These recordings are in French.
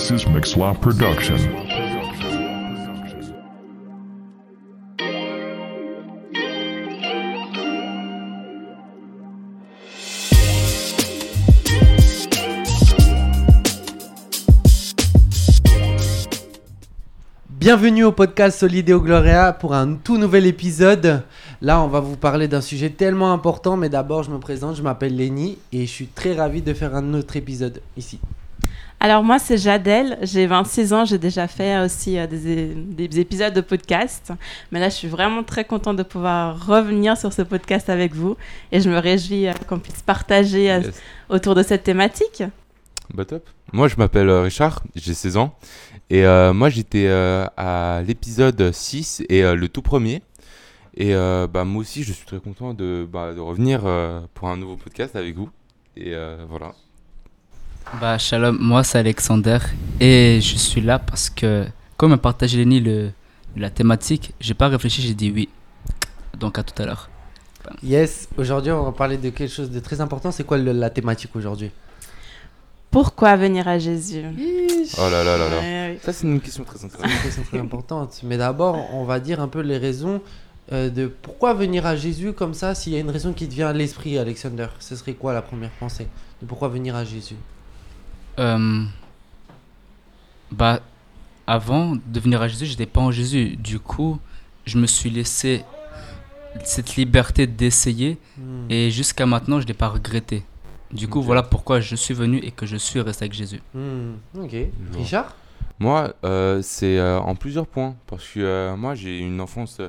This is Mixlaw Production. Bienvenue au podcast Solideo Gloria pour un tout nouvel épisode. Là, on va vous parler d'un sujet tellement important, mais d'abord, je me présente, je m'appelle Lenny et je suis très ravi de faire un autre épisode ici. Alors moi, c'est Jadel, j'ai 26 ans, j'ai déjà fait aussi euh, des, des épisodes de podcast, mais là, je suis vraiment très contente de pouvoir revenir sur ce podcast avec vous et je me réjouis euh, qu'on puisse partager euh, Yes. autour de cette thématique. Bah top. Moi je m'appelle Richard, j'ai 16 ans. Et moi j'étais à l'épisode 6 et le tout premier. Et euh, bah, moi aussi je suis très content de, bah, de revenir euh, pour un nouveau podcast avec vous. Et euh, voilà. Bah shalom, moi c'est Alexander et je suis là parce que comme a partagé Lenny le, la thématique, j'ai pas réfléchi, j'ai dit oui. Donc à tout à l'heure. Yes, aujourd'hui, on va parler de quelque chose de très important. C'est quoi le- la thématique aujourd'hui? Pourquoi venir à Jésus? Oh là là là là. Ouais, ouais. Ça c'est une question très intéressante. une question très importante. Mais d'abord, on va dire un peu les raisons euh, de pourquoi venir à Jésus comme ça. S'il y a une raison qui te vient à l'esprit, Alexander, ce serait quoi la première pensée de pourquoi venir à Jésus? Euh, bah avant de venir à Jésus, j'étais pas en Jésus. Du coup, je me suis laissé cette liberté d'essayer Hmm. et jusqu'à maintenant, je l'ai pas regretté. Du coup, voilà pourquoi je suis venu et que je suis resté avec Jésus. Hmm, Ok. Richard? Moi euh, c'est euh, en plusieurs points. Parce que euh, moi j'ai une enfance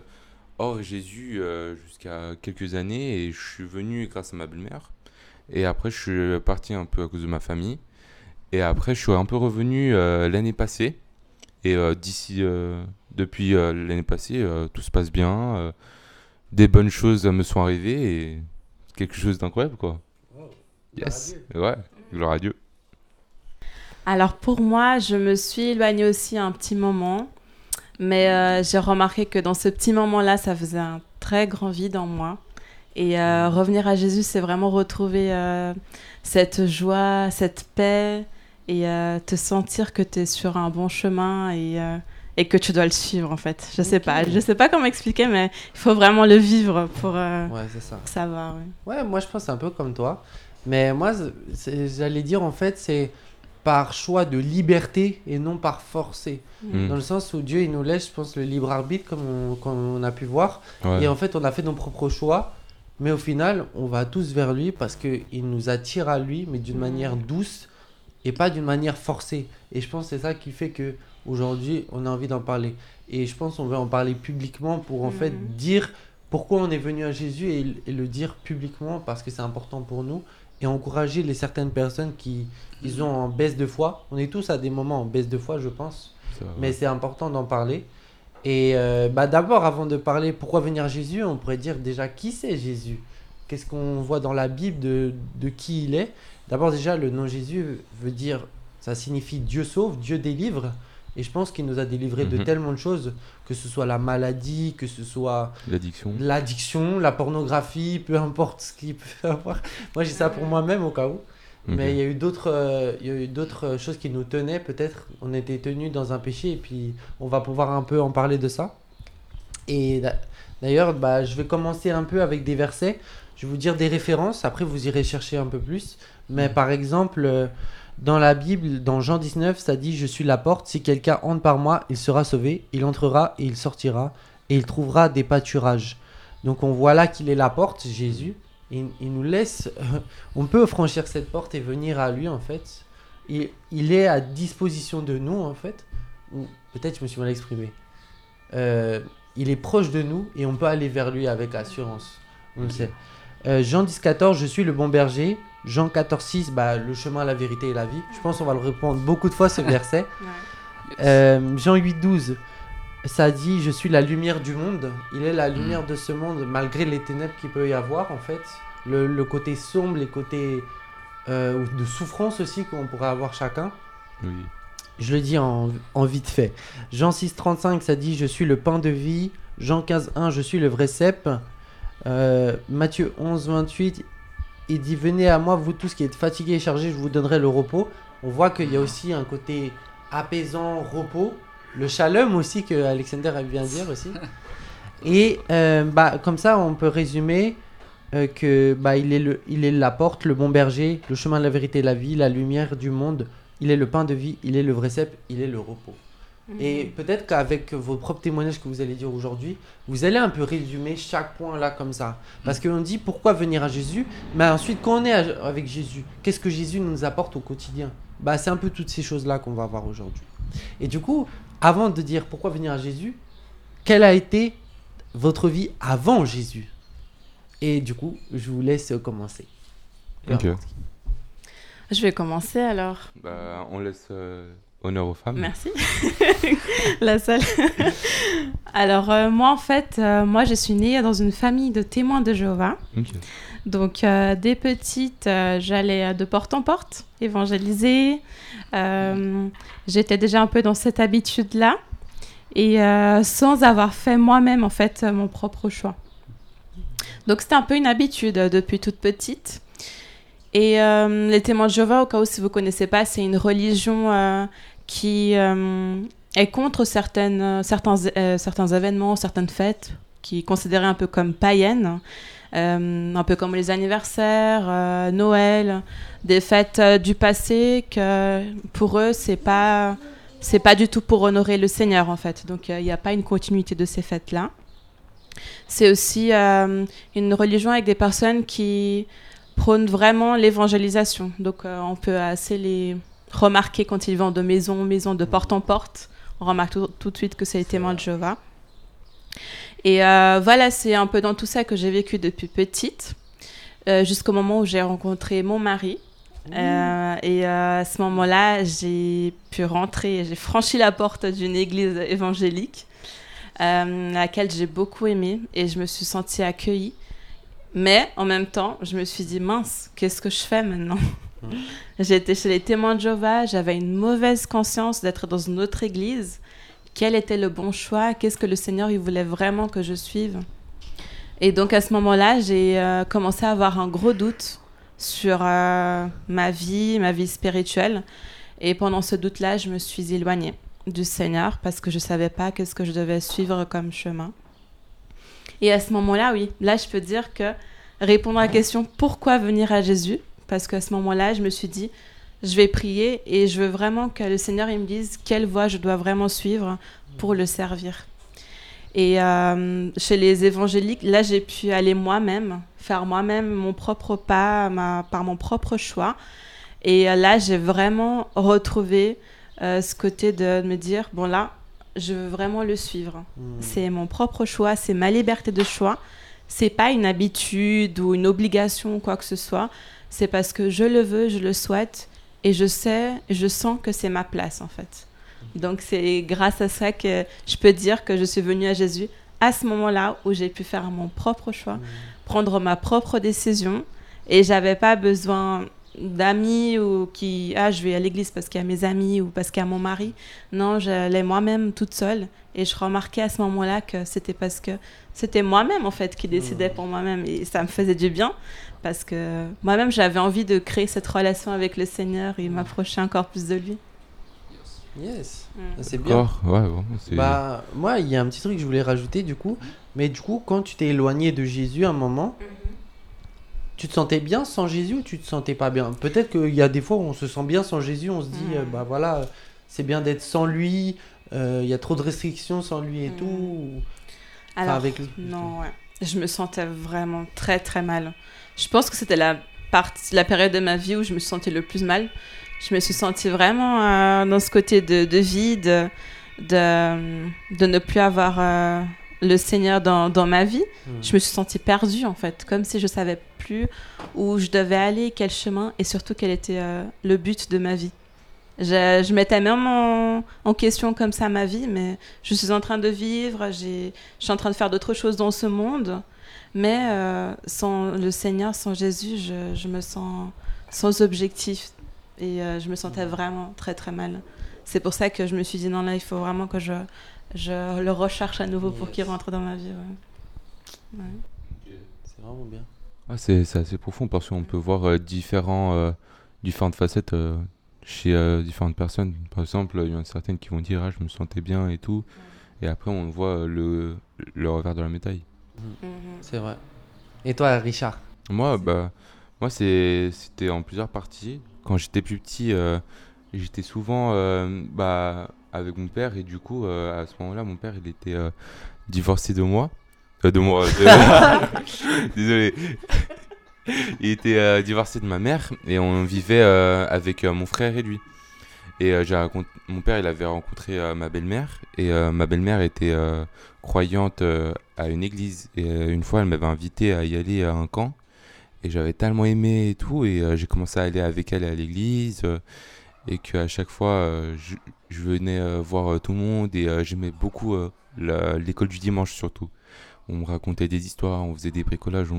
hors Jésus euh, jusqu'à quelques années et je suis venu grâce à ma belle-mère. Et après je suis parti un peu à cause de ma famille. Et après je suis un peu revenu euh, l'année passée. Et euh, d'ici, euh, depuis euh, l'année passée, euh, tout se passe bien. euh, des bonnes choses me sont arrivées et quelque chose d'incroyable quoi. Yes. Ouais, gloire à Dieu. Alors pour moi, je me suis éloignée aussi un petit moment, mais euh, j'ai remarqué que dans ce petit moment-là, ça faisait un très grand vide en moi. Et euh, revenir à Jésus, c'est vraiment retrouver euh, cette joie, cette paix, et euh, te sentir que tu es sur un bon chemin et, euh, et que tu dois le suivre en fait. Je sais Ok. pas, je sais pas comment expliquer, mais il faut vraiment le vivre pour euh, Ouais, c'est ça. savoir. ouais. Ouais, moi je pense un peu comme toi. Mais moi, j'allais dire en fait, c'est par choix de liberté et non par forcé. Mm. Dans le sens où Dieu, il nous laisse, je pense, le libre arbitre, comme on, comme on a pu voir. Ouais. Et en fait, on a fait nos propres choix. Mais au final, on va tous vers lui parce qu'il nous attire à lui, mais d'une Mhm. manière douce et pas d'une manière forcée. Et je pense que c'est ça qui fait que aujourd'hui, on a envie d'en parler. Et je pense qu'on veut en parler publiquement pour en Mhm. fait dire pourquoi on est venu à Jésus et, et le dire publiquement parce que c'est important pour nous et encourager les certaines personnes qui ils ont en baisse de foi. On est tous à des moments en baisse de foi, je pense. Mais c'est important d'en parler. Et euh, bah d'abord, avant de parler pourquoi venir à Jésus, on pourrait dire déjà qui c'est Jésus Qu'est-ce qu'on voit dans la Bible de, de qui il est D'abord déjà, le nom Jésus veut dire, ça signifie Dieu sauve, Dieu délivre. Et je pense qu'il nous a délivré de Mhm. tellement de choses, que ce soit la maladie, que ce soit L'addiction. l'addiction, la pornographie, peu importe ce qu'il peut avoir. Moi j'ai ça pour moi-même au cas où. Mais il y a eu d'autres euh, il y a eu d'autres choses qui nous tenaient peut-être on était tenus dans un péché et puis on va pouvoir un peu en parler de ça et d'a- d'ailleurs bah, je vais commencer un peu avec des versets je vais vous dire des références après vous irez chercher un peu plus mais par exemple euh, dans la Bible dans Jean 19 ça dit je suis la porte si quelqu'un entre par moi il sera sauvé il entrera et il sortira et il trouvera des pâturages donc on voit là qu'il est la porte Jésus il, il nous laisse on peut franchir cette porte et venir à lui en fait. Il, il est à disposition de nous en fait. Peut-être je me suis mal exprimé. Euh, il est proche de nous et on peut aller vers lui avec assurance. On le sait. Euh, Jean 10, 14, je suis le bon berger. Jean 14, 6, bah, le chemin, la vérité et la vie. Je pense qu'on va le répondre beaucoup de fois ce verset. Euh, Jean 8, 12, ça dit Je suis la lumière du monde. Il est la lumière de ce monde, malgré les ténèbres qu'il peut y avoir, en fait. Le, le côté sombre, les côtés euh, de souffrance aussi qu'on pourrait avoir chacun. Oui. Je le dis en, en vite fait. Jean 6, 35, ça dit Je suis le pain de vie. Jean 15, 1, Je suis le vrai cep. Euh, Matthieu 11, 28, il dit Venez à moi, vous tous qui êtes fatigués et chargés, je vous donnerai le repos. On voit qu'il y a aussi un côté apaisant, repos. Le shalom aussi, que Alexander a bien dire aussi. Et euh, bah, comme ça, on peut résumer euh, que bah, il, est le, il est la porte, le bon berger, le chemin de la vérité, la vie, la lumière du monde. Il est le pain de vie, il est le vrai cep, il est le repos. Et peut-être qu'avec vos propres témoignages que vous allez dire aujourd'hui, vous allez un peu résumer chaque point là comme ça. Parce qu'on dit pourquoi venir à Jésus, mais ensuite quand on est avec Jésus, qu'est-ce que Jésus nous apporte au quotidien? Bah c'est un peu toutes ces choses là qu'on va voir aujourd'hui. Et du coup, avant de dire pourquoi venir à Jésus, quelle a été votre vie avant Jésus? Et du coup, je vous laisse commencer. Ok. Je vais commencer alors. Bah, on laisse euh, honneur aux femmes. Merci. La salle. Alors, euh, moi, en fait, euh, moi, je suis née dans une famille de témoins de Jéhovah. Donc, euh, dès petite, euh, j'allais de porte en porte évangéliser. J'étais déjà un peu dans cette habitude-là. Et sans avoir fait moi-même, en fait, mon propre choix. Donc, c'était un peu une habitude depuis toute petite. Et euh, les témoins de Jéhovah, au cas où si vous ne connaissez pas, c'est une religion euh, qui euh, est contre certaines, euh, certains, euh, certains événements, certaines fêtes, qui est considérée un peu comme païennes. Euh, un peu comme les anniversaires, Noël, des fêtes du passé que pour eux c'est pas pas du tout pour honorer le Seigneur en fait. Donc il n'y a pas une continuité de ces fêtes là. C'est aussi une religion avec des personnes qui prônent vraiment l'évangélisation. Donc on peut assez les remarquer quand ils vont de maison en maison, de porte en porte. On remarque tout, tout de suite que c'est les témoins de Jéhovah. Et euh, voilà, c'est un peu dans tout ça que j'ai vécu depuis petite, euh, jusqu'au moment où j'ai rencontré mon mari. Euh, et à ce moment-là, j'ai pu rentrer, j'ai franchi la porte d'une église évangélique, euh, laquelle j'ai beaucoup aimé et je me suis sentie accueillie. Mais en même temps, je me suis dit, mince, qu'est-ce que je fais maintenant? J'étais chez les témoins de Jéhovah, j'avais une mauvaise conscience d'être dans une autre église quel était le bon choix, qu'est-ce que le Seigneur il voulait vraiment que je suive? Et donc à ce moment-là, j'ai euh, commencé à avoir un gros doute sur euh, ma vie, ma vie spirituelle. Et pendant ce doute-là, je me suis éloignée du Seigneur parce que je ne savais pas qu'est-ce que je devais suivre comme chemin. Et à ce moment-là, oui, là je peux dire que répondre à la question pourquoi venir à Jésus, parce qu'à ce moment-là, je me suis dit, je vais prier et je veux vraiment que le Seigneur il me dise quelle voie je dois vraiment suivre pour le servir. Et euh, chez les évangéliques, là, j'ai pu aller moi-même, faire moi-même mon propre pas ma- par mon propre choix. Et euh, là, j'ai vraiment retrouvé euh, ce côté de me dire, bon là, je veux vraiment le suivre. Hmm. C'est mon propre choix, c'est ma liberté de choix. C'est pas une habitude ou une obligation ou quoi que ce soit. C'est parce que je le veux, je le souhaite et je sais, je sens que c'est ma place en fait. Donc c'est grâce à ça que je peux dire que je suis venue à Jésus à ce moment-là où j'ai pu faire mon propre choix, prendre ma propre décision et j'avais pas besoin d'amis ou qui ah je vais à l'église parce qu'il y a mes amis ou parce qu'il y a mon mari. Non, j'allais moi-même toute seule et je remarquais à ce moment-là que c'était parce que c'était moi-même en fait qui décidais pour moi-même et ça me faisait du bien parce que moi-même j'avais envie de créer cette relation avec le Seigneur et m'approcher encore plus de lui. Yes, Mm. c'est bien. D'accord, ouais, bon. Bah, moi, il y a un petit truc que je voulais rajouter du coup. Mais du coup, quand tu t'es éloigné de Jésus à un moment, tu te sentais bien sans Jésus ou tu te sentais pas bien? Peut-être qu'il y a des fois où on se sent bien sans Jésus, on se dit, Mm. euh, bah voilà, c'est bien d'être sans lui, euh, il y a trop de restrictions sans lui et Mm. tout. ou- Enfin, Alors, avec lui. non, ouais. Je me sentais vraiment très très mal. Je pense que c'était la, partie, la période de ma vie où je me sentais le plus mal. Je me suis sentie vraiment euh, dans ce côté de, de vide, de, de ne plus avoir euh, le Seigneur dans, dans ma vie. Mm. Je me suis sentie perdue en fait, comme si je savais plus où je devais aller, quel chemin et surtout quel était euh, le but de ma vie. Je, je mettais même en, en question comme ça ma vie, mais je suis en train de vivre, je suis en train de faire d'autres choses dans ce monde, mais euh, sans le Seigneur, sans Jésus, je, je me sens sans objectif et euh, je me sentais vraiment très très mal. C'est pour ça que je me suis dit non là, il faut vraiment que je, je le recherche à nouveau pour qu'il rentre dans ma vie. ouais. Ouais. C'est vraiment bien. Ah, c'est, c'est assez profond parce qu'on peut voir euh, différents, euh, différentes facettes euh, chez euh, différentes personnes. Par exemple, il y en a certaines qui vont dire ah, je me sentais bien et tout. Et après, on voit le, le revers de la médaille. Mhm. C'est vrai. Et toi, Richard? Moi, bah, moi c'est- c'était en plusieurs parties. Quand j'étais plus petit, euh, j'étais souvent euh, bah, avec mon père. Et du coup, euh, à ce moment-là, mon père, il était euh, divorcé de moi. Euh, de moi. de- Désolé. Il était euh, divorcé de ma mère et on vivait euh, avec euh, mon frère et lui. Et euh, j'ai raconté, mon père, il avait rencontré euh, ma belle-mère et euh, ma belle-mère était croyante à une église. Et une fois, elle m'avait invité à y aller à un camp et j'avais tellement aimé et tout et j'ai commencé à aller avec elle à l'église et qu'à chaque fois, je, venais voir tout le monde et j'aimais beaucoup l'école du dimanche surtout. On me racontait des histoires, on faisait des bricolages,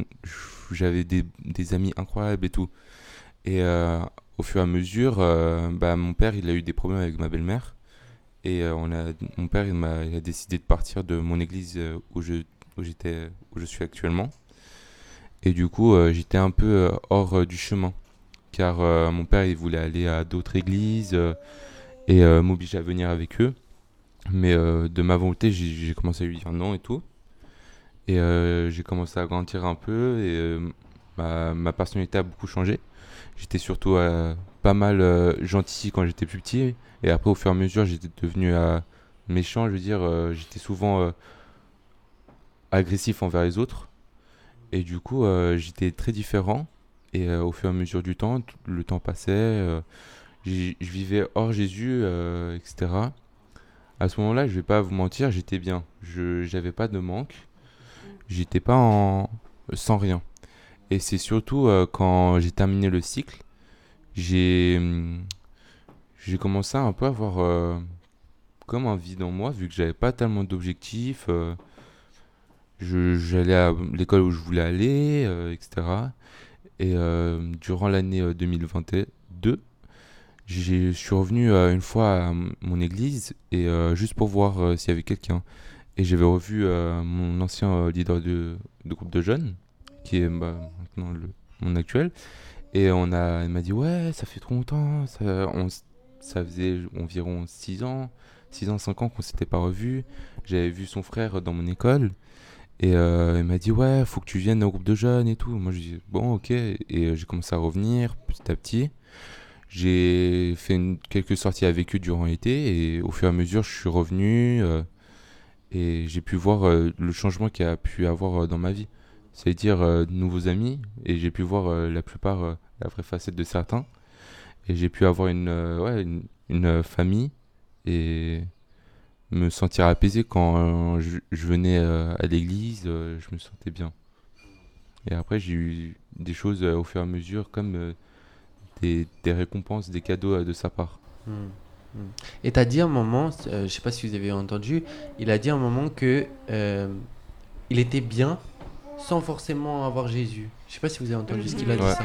j'avais des amis incroyables et tout. Et euh, au fur et à mesure, euh, bah, mon père, il a eu des problèmes avec ma belle-mère. Et euh, on a, mon père, il, a décidé de partir de mon église où, je, où, où je suis actuellement. Et du coup, j'étais un peu hors du chemin. Car mon père, il voulait aller à d'autres églises et m'obliger à venir avec eux. Mais de ma volonté, j'ai, commencé à lui dire non et tout. Et j'ai commencé à grandir un peu et ma personnalité a beaucoup changé. J'étais surtout euh, pas mal euh, gentil quand j'étais plus petit. Et après, au fur et à mesure, j'étais devenu euh, méchant. Je veux dire, j'étais souvent agressif envers les autres. Et du coup, j'étais très différent. Et au fur et à mesure du temps, le temps passait. je vivais hors Jésus, etc. À ce moment-là, je vais pas vous mentir, j'étais bien. Je j'avais pas de manque. J'étais pas en sans rien. Et c'est surtout euh, quand j'ai terminé le cycle, j'ai hum, commencé à un peu avoir euh, comme un vide en moi, vu que j'avais pas tellement d'objectifs. euh, J'allais à l'école où je voulais aller, etc. Et durant l'année euh, 2022, j'ai- je suis revenu une fois à mon église et juste pour voir s'il y avait quelqu'un. Et j'avais revu mon ancien leader de, de groupe de jeunes, qui est bah, maintenant le, mon actuel. Et on a, il m'a dit ouais, ça fait trop longtemps, ça, on, ça faisait environ 6 ans, 6 ans, 5 ans qu'on s'était pas revus. J'avais vu son frère dans mon école. Et euh, il m'a dit ouais, faut que tu viennes au groupe de jeunes et tout. Moi je dis bon ok. Et euh, j'ai commencé à revenir petit à petit. J'ai fait quelques sorties avec eux durant l'été et au fur et à mesure je suis revenu euh, et j'ai pu voir euh, le changement qu'il a pu avoir dans ma vie. C'est-à-dire euh, de nouveaux amis et j'ai pu voir euh, la plupart, euh, la vraie facette de certains. Et j'ai pu avoir une, ouais, une, famille et me sentir apaisé quand je, venais à l'église, je me sentais bien. Et après j'ai eu des choses au fur et à mesure comme des, des récompenses, des cadeaux de sa part. Hmm. Et t'as dit un moment, euh, je sais pas si vous avez entendu, il a dit un moment que il était bien sans forcément avoir Jésus. Je sais pas si vous avez entendu ce qu'il a dit Ouais. ça.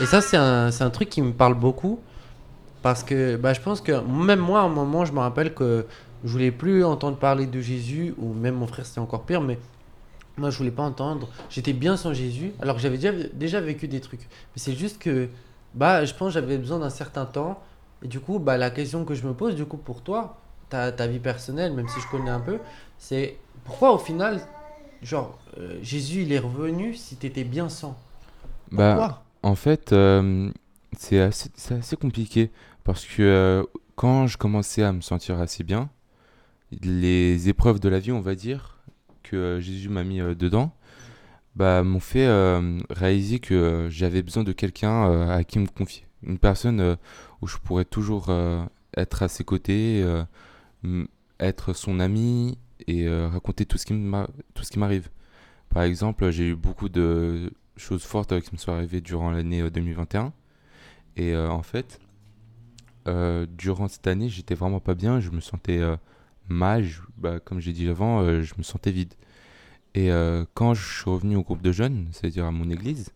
Et ça c'est un, un truc qui me parle beaucoup parce que bah, je pense que même moi à un moment je me rappelle que je voulais plus entendre parler de Jésus ou même mon frère c'était encore pire mais moi je voulais pas entendre. J'étais bien sans Jésus alors que j'avais déjà, déjà vécu des trucs. Mais c'est juste que bah je pense que j'avais besoin d'un certain temps et du coup, bah, la question que je me pose, du coup, pour toi, ta, ta vie personnelle, même si je connais un peu, c'est pourquoi au final, genre, euh, Jésus, il est revenu si tu étais bien sans Bah, Pourquoi? En fait, euh, c'est assez, assez compliqué parce que euh, quand je commençais à me sentir assez bien, les épreuves de la vie, on va dire, que Jésus m'a mis dedans, bah, m'ont fait réaliser que j'avais besoin de quelqu'un à qui me confier. Une personne où je pourrais toujours être à ses côtés, être son ami et euh, raconter tout ce qui m'arrive. Par exemple, j'ai eu beaucoup de choses fortes euh, qui me sont arrivées durant l'année euh, 2021. Et euh, en fait, durant cette année, j'étais vraiment pas bien. Je me sentais euh, mal. Bah, comme j'ai dit avant, je me sentais vide. Et quand je suis revenu au groupe de jeunes, c'est-à-dire à mon église,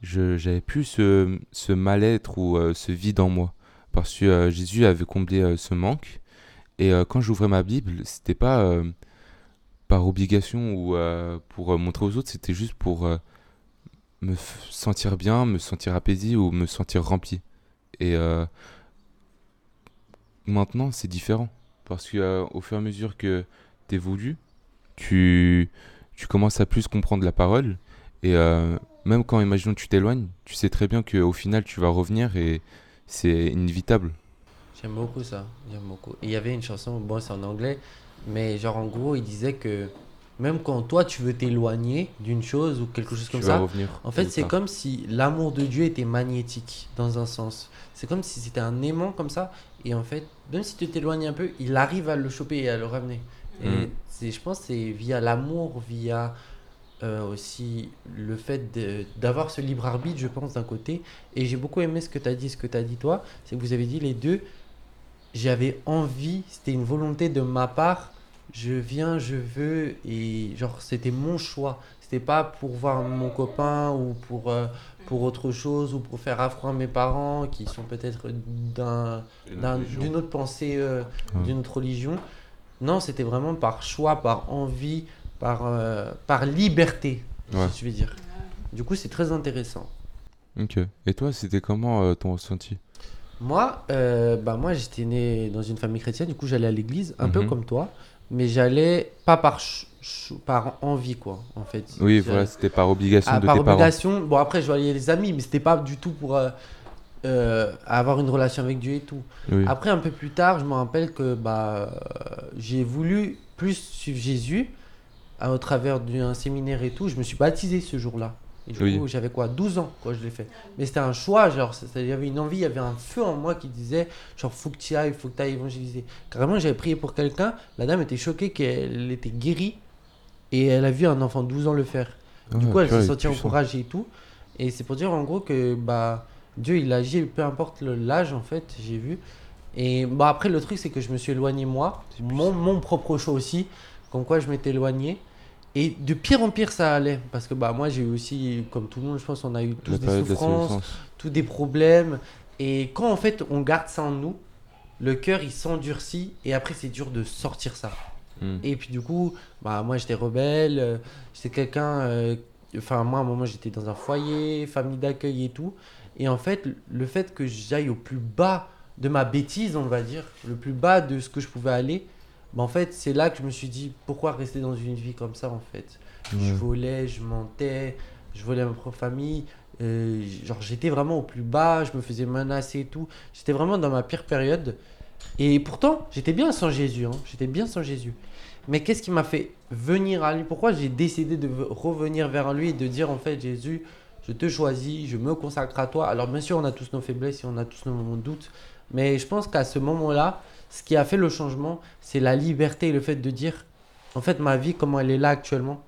j'avais plus ce, mal-être ou ce vide en moi. Parce que Jésus avait comblé ce manque. Et euh, quand j'ouvrais ma Bible, c'était pas euh, par obligation ou euh, pour montrer aux autres, c'était juste pour me sentir bien, me sentir apaisé ou me sentir rempli. Et maintenant, c'est différent. Parce que euh, au fur et à mesure que tu évolues, tu, tu commences à plus comprendre la parole. Et même quand, imaginons, tu t'éloignes, tu sais très bien qu'au final, tu vas revenir et c'est inévitable. J'aime beaucoup ça. J'aime beaucoup. Il y avait une chanson, bon, c'est en anglais, mais genre en gros, il disait que même quand toi tu veux t'éloigner d'une chose ou quelque chose comme ça, revenir. en fait, c'est comme si l'amour de Dieu était magnétique dans un sens. C'est comme si c'était un aimant comme ça. Et en fait, même si tu t'éloignes un peu, il arrive à le choper et à le ramener. Et Mm. c'est, je pense que c'est via l'amour, via euh, aussi le fait d'avoir ce libre arbitre, je pense, d'un côté. Et j'ai beaucoup aimé ce que tu as dit, ce que tu as dit toi. C'est que vous avez dit les deux. J'avais envie, c'était une volonté de ma part. Je viens, je veux. Et genre, c'était mon choix. C'était pas pour voir mon copain ou pour, euh, pour autre chose ou pour faire affront à mes parents qui sont peut-être d'un d'un- d'une autre pensée, euh, Ouais. d'une autre religion. Non, c'était vraiment par choix, par envie, par, euh, par liberté, Ouais. si je vais dire. Du coup, c'est très intéressant. Ok. Et toi, c'était comment euh, ton ressenti? Moi, euh, bah moi j'étais né dans une famille chrétienne, du coup j'allais à l'église, un peu Mhm. comme toi, mais j'allais pas par, envie, quoi, en fait. Oui, voilà, c'était par obligation Ah, de par tes parents. obligation, bon après je voyais les amis, mais c'était pas du tout pour euh, euh, avoir une relation avec Dieu et tout. Oui. Après, un peu plus tard, je me rappelle que bah, euh, j'ai voulu plus suivre Jésus à, au travers d'un séminaire et tout. Je me suis baptisé ce jour-là. Et du Oui. coup, j'avais quoi 12 ans quand je l'ai fait. Mais c'était un choix, genre, il y avait une envie, il y avait un feu en moi qui disait, genre, faut que tu ailles, faut que tu ailles évangéliser. Carrément, j'avais prié pour quelqu'un, la dame était choquée qu'elle était guérie et elle a vu un enfant de 12 ans le faire. Du Ah, coup, elle s'est sentie encouragée et tout. Et c'est pour dire en gros que bah, Dieu, il agit, peu importe l'âge en fait, j'ai vu. Et bah, après, le truc, c'est que je me suis éloigné moi, mon, mon propre choix aussi, comme quoi je m'étais éloigné. Et de pire en pire, ça allait. Parce que bah, moi, j'ai eu aussi, comme tout le monde, je pense, on a eu tous La des de souffrances, tous des problèmes. Et quand en fait, on garde ça en nous, le cœur, il s'endurcit. Et après, c'est dur de sortir ça. Hmm. Et puis du coup, bah, moi j'étais rebelle, euh, j'étais quelqu'un, euh, enfin moi à un moment j'étais dans un foyer, famille d'accueil et tout. Et en fait, le fait que j'aille au plus bas de ma bêtise, on va dire, le plus bas de ce que je pouvais aller, bah, en fait c'est là que je me suis dit, pourquoi rester dans une vie comme ça en fait? Je volais, je mentais, je volais ma propre famille. euh, genre j'étais vraiment au plus bas, je me faisais menacer et tout. J'étais vraiment dans ma pire période. Et pourtant, j'étais bien sans Jésus. hein. J'étais bien sans Jésus. Mais qu'est-ce qui m'a fait venir à lui? Pourquoi j'ai décidé de ve- revenir vers lui et de dire en fait, Jésus, je te choisis, je me consacre à toi? Alors bien sûr, on a tous nos faiblesses et on a tous nos moments de doute. Mais je pense qu'à ce moment-là, ce qui a fait le changement, c'est la liberté et le fait de dire, en fait, ma vie, comment elle est là actuellement,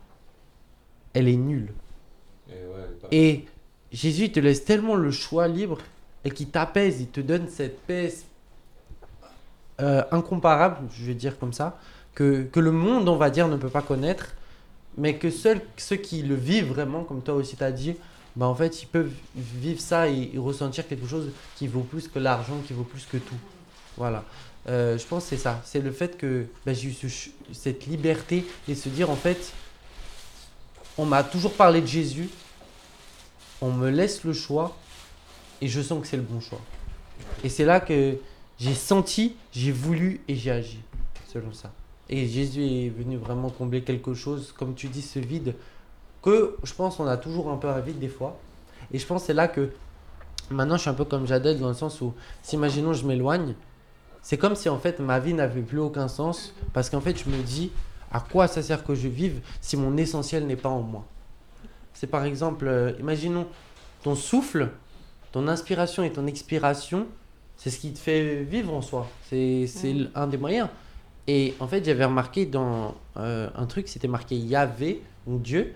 elle est nulle. Et Jésus il te laisse tellement le choix libre et qui t'apaise, il te donne cette paix euh, incomparable, je vais dire comme ça, que, que le monde, on va dire, ne peut pas connaître, mais que seuls ceux qui le vivent vraiment, comme toi aussi t'as dit, bah en fait, ils peuvent vivre ça et, et ressentir quelque chose qui vaut plus que l'argent, qui vaut plus que tout. Voilà. Euh, je pense que c'est ça. C'est le fait que bah, j'ai eu cette liberté et se dire, en fait, on m'a toujours parlé de Jésus, on me laisse le choix et je sens que c'est le bon choix. Et c'est là que j'ai senti, j'ai voulu et j'ai agi selon ça. Et Jésus est venu vraiment combler quelque chose, comme tu dis, ce vide que je pense on a toujours un peu un vide des fois. Et je pense c'est là que maintenant je suis un peu comme Jadel dans le sens où, si imaginons je m'éloigne, c'est comme si en fait ma vie n'avait plus aucun sens parce qu'en fait je me dis à quoi ça sert que je vive si mon essentiel n'est pas en moi? C'est par exemple, euh, imaginons ton souffle, ton inspiration et ton expiration, c'est ce qui te fait vivre en soi. C'est c'est un des moyens. Et en fait, j'avais remarqué dans euh, un truc, c'était marqué Yahvé, ou Dieu.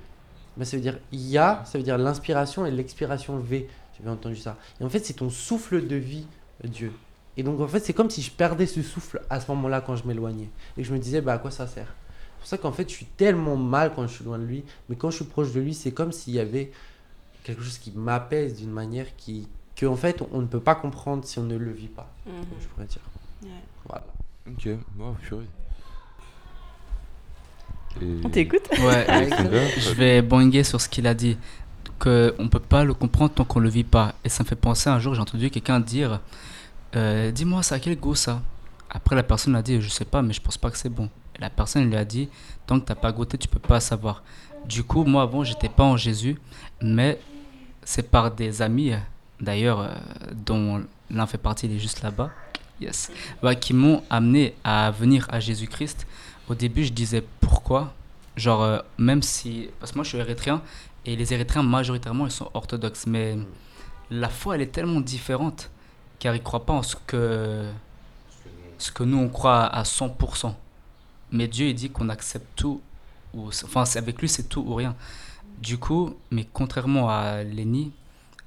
Mais ça veut dire Ya, ça veut dire l'inspiration et l'expiration V. J'avais entendu ça. Et en fait, c'est ton souffle de vie, euh, Dieu. Et donc, en fait, c'est comme si je perdais ce souffle à ce moment-là quand je m'éloignais. Et que je me disais, bah, à quoi ça sert? C'est pour ça qu'en fait, je suis tellement mal quand je suis loin de lui. Mais quand je suis proche de lui, c'est comme s'il y avait quelque chose qui m'apaise d'une manière qui, que, en fait, on ne peut pas comprendre si on ne le vit pas. Mhm. Je pourrais dire. Ouais. Voilà. Ok, wow, purée. Et- On t'écoute Ouais, je vais boinguer sur ce qu'il a dit. Que on peut pas le comprendre tant qu'on le vit pas. Et ça me fait penser un jour, j'ai entendu quelqu'un dire euh, Dis-moi, ça a quel goût ça? Après, la personne a dit, je sais pas, mais je pense pas que c'est bon. La personne lui a dit, tant que t'as pas goûté, tu peux pas savoir. Du coup, moi avant, j'étais pas en Jésus, mais c'est par des amis, d'ailleurs, euh, dont l'un fait partie, il est juste là-bas, yes, qui m'ont amené à venir à Jésus-Christ. Au début, je disais pourquoi, genre, euh, même si, parce que moi je suis érythréen, et les érythréens, majoritairement, ils sont orthodoxes, mais la foi, elle est tellement différente, car ils croient pas en ce que, ce que nous, on croit à 100%. Mais Dieu, il dit qu'on accepte tout, ou, enfin, avec lui, c'est tout ou rien. Du coup, mais contrairement à Lenny,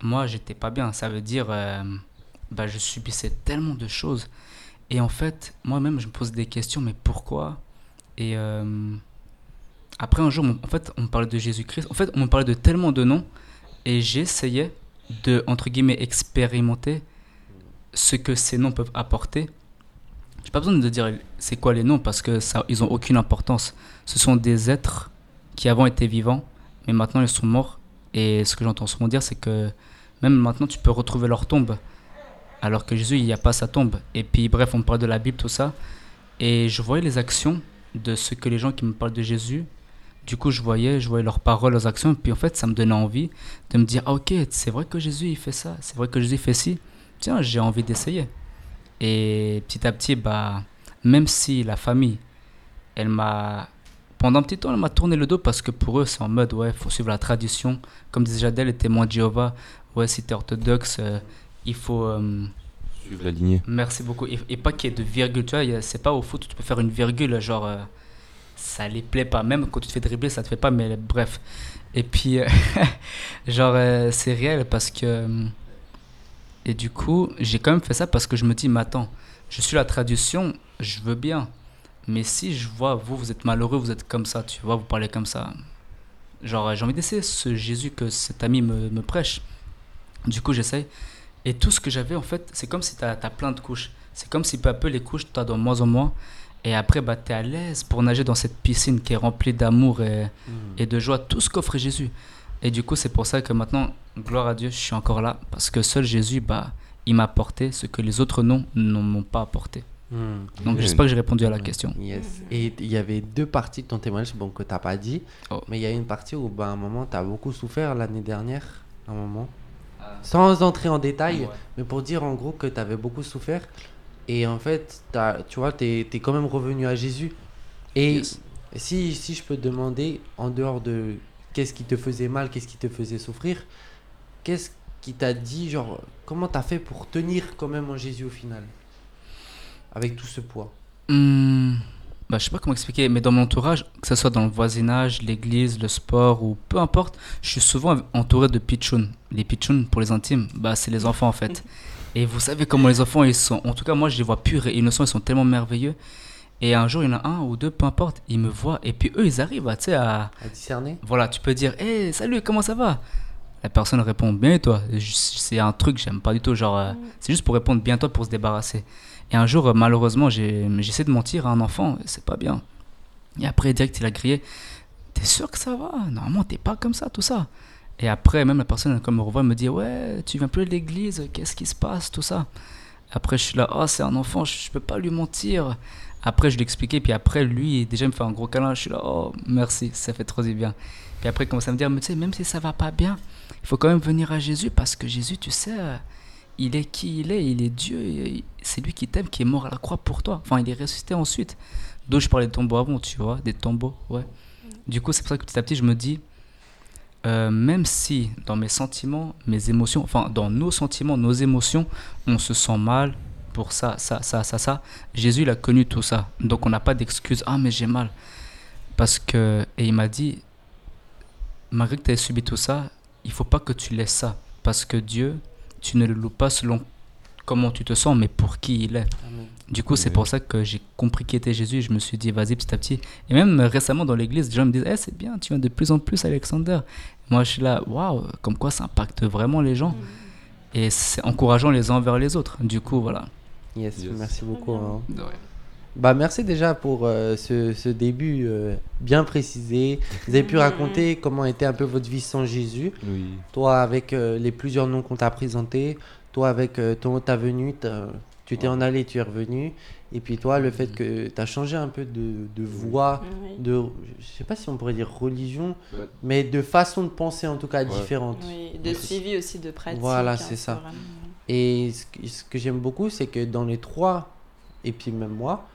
moi, j'étais pas bien. Ça veut dire, euh, bah, je subissais tellement de choses. Et en fait, moi-même, je me pose des questions, mais pourquoi? Et euh, après, un jour, en fait, on me parlait de Jésus-Christ. En fait, on me parlait de tellement de noms, et j'essayais de, entre guillemets, expérimenter ce que ces noms peuvent apporter. J'ai pas besoin de dire c'est quoi les noms, parce que ça, ils ont aucune importance. Ce sont des êtres qui avant étaient vivants, mais maintenant ils sont morts. Et ce que j'entends souvent dire, c'est que même maintenant tu peux retrouver leur tombe, alors que Jésus, il n'y a pas sa tombe. Et puis bref, on parle de la Bible, tout ça. Et je voyais les actions de ce que les gens qui me parlent de Jésus. Du coup, je voyais, je voyais leurs paroles, leurs actions. Et puis en fait, ça me donnait envie de me dire, ah, ok, c'est vrai que Jésus, il fait ça. C'est vrai que Jésus fait ci. Tiens, j'ai envie d'essayer. Et petit à petit, bah, même si la famille, elle m'a. Pendant un petit temps, elle m'a tourné le dos parce que pour eux, c'est en mode, ouais, faut suivre la tradition. Comme disait Jadel, les témoins de Jéhovah, ouais, si t'es orthodoxe, euh, il faut. euh, Suivre la lignée. Merci beaucoup. Et, et pas qu'il y ait de virgule, tu vois, il c'est pas au foot où tu peux faire une virgule, genre, euh, ça les plaît pas. Même quand tu te fais dribbler, ça te fait pas, mais bref. Et puis, euh, genre, euh, c'est réel parce que. Et du coup, j'ai quand même fait ça parce que je me dis, mais attends, je suis la tradition, je veux bien. Mais si je vois, vous, vous êtes malheureux, vous êtes comme ça, tu vois, vous parlez comme ça. Genre, j'ai envie d'essayer ce Jésus que cet ami me, me prêche. Du coup, j'essaye. Et tout ce que j'avais, en fait, c'est comme si tu as, plein de couches. C'est comme si peu à peu, les couches, tu as de moins en moins. Et après, bah, tu es à l'aise pour nager dans cette piscine qui est remplie d'amour et, et de joie, tout ce qu'offre Jésus. Et du coup, c'est pour ça que maintenant, gloire à Dieu, je suis encore là. Parce que seul Jésus, bah, il m'a apporté ce que les autres non ne m'ont pas apporté. Hmm. Donc, j'espère que j'ai répondu à la question. Yes. Et il y avait deux parties de ton témoignage bon, que tu n'as pas dit. Oh. Mais il y a une partie où, ben, à un moment, tu as beaucoup souffert l'année dernière. À un moment. Sans entrer en détail, Ouais. mais pour dire en gros que tu avais beaucoup souffert. Et en fait, t'as- tu vois, tu es, quand même revenu à Jésus. Et Yes. si, si je peux te demander, en dehors de qu'est-ce qui te faisait mal, qu'est-ce qui te faisait souffrir, qu'est-ce qui t'a dit, genre, comment tu as fait pour tenir quand même en Jésus au final Avec tout ce poids? Hmm, bah, je sais pas comment expliquer, mais dans mon entourage, que ce soit dans le voisinage, l'église, le sport ou peu importe, je suis souvent entouré de pitchouns. Les pitchouns, pour les intimes, bah, c'est les enfants en fait. Et vous savez comment les enfants, ils sont. En tout cas, moi, je les vois purs et innocents, ils sont tellement merveilleux. Et un jour, il y en a un ou deux, peu importe, ils me voient et puis eux, ils arrivent à, tu sais, à. À discerner Voilà, tu peux dire, hé, salut, comment ça va? La personne répond, bien et toi? C'est un truc que j'aime pas du tout, genre, euh, c'est juste pour répondre bien toi pour se débarrasser. Et un jour, euh, malheureusement, j'essaie de mentir à un enfant, c'est pas bien. Et après, direct, il a crié, t'es sûr que ça va? Normalement, t'es pas comme ça, tout ça. Et après, même la personne, comme me revoit, me dit, ouais, tu viens plus de l'église, qu'est-ce qui se passe, tout ça? Après, je suis là, oh, c'est un enfant, je, je peux pas lui mentir. Après, je lui expliquais, puis après, lui, déjà, il me fait un gros câlin. Je suis là, oh, merci, ça fait trop du bien. Puis après, il commence à me dire, tu sais, même si ça va pas bien, il faut quand même venir à Jésus parce que Jésus, tu sais, euh, il est qui il est, il est Dieu, c'est lui qui t'aime, qui est mort à la croix pour toi. Enfin, il est ressuscité ensuite. D'où je parlais de tombeaux avant, tu vois, des tombeaux, ouais. Du coup, c'est pour ça que petit à petit, je me dis, euh, même si dans mes sentiments, mes émotions, enfin, dans nos sentiments, nos émotions, on se sent mal pour ça, ça, ça, ça, ça, Jésus, il a connu tout ça. Donc, on n'a pas d'excuse, ah, mais j'ai mal. Parce que, et il m'a dit, malgré que tu aies subi tout ça, il faut pas que tu laisses ça. Parce que Dieu, tu ne le loues pas selon comment tu te sens, mais pour qui il est. Amen. Du coup, c'est pour ça que j'ai compris qui était Jésus et je me suis dit, vas-y, petit à petit. Et même récemment dans l'église, les gens me disent, Eh, c'est bien, tu viens de plus en plus, Alexander. Moi, je suis là, waouh, comme quoi ça impacte vraiment les gens. Et c'est encourageant les uns envers les autres. Du coup, voilà. Yes, Yes. merci beaucoup. hein. Bah merci déjà pour euh, ce, ce début euh, bien précisé. Vous avez pu Mhm. raconter comment était un peu votre vie sans Jésus. Oui. Toi avec euh, les plusieurs noms qu'on t'a présentés, toi avec euh, ton ta venue, tu t'es en allé, tu es revenu. Et puis toi, le fait que tu as changé un peu de, de voix, Oui. de, je sais pas si on pourrait dire religion, mais de façon de penser en tout cas différente. Oui, de suivi aussi de pratique. Voilà, hein, c'est ça. vraiment- Et ce que, ce que j'aime beaucoup, c'est que dans les trois, et puis même moi,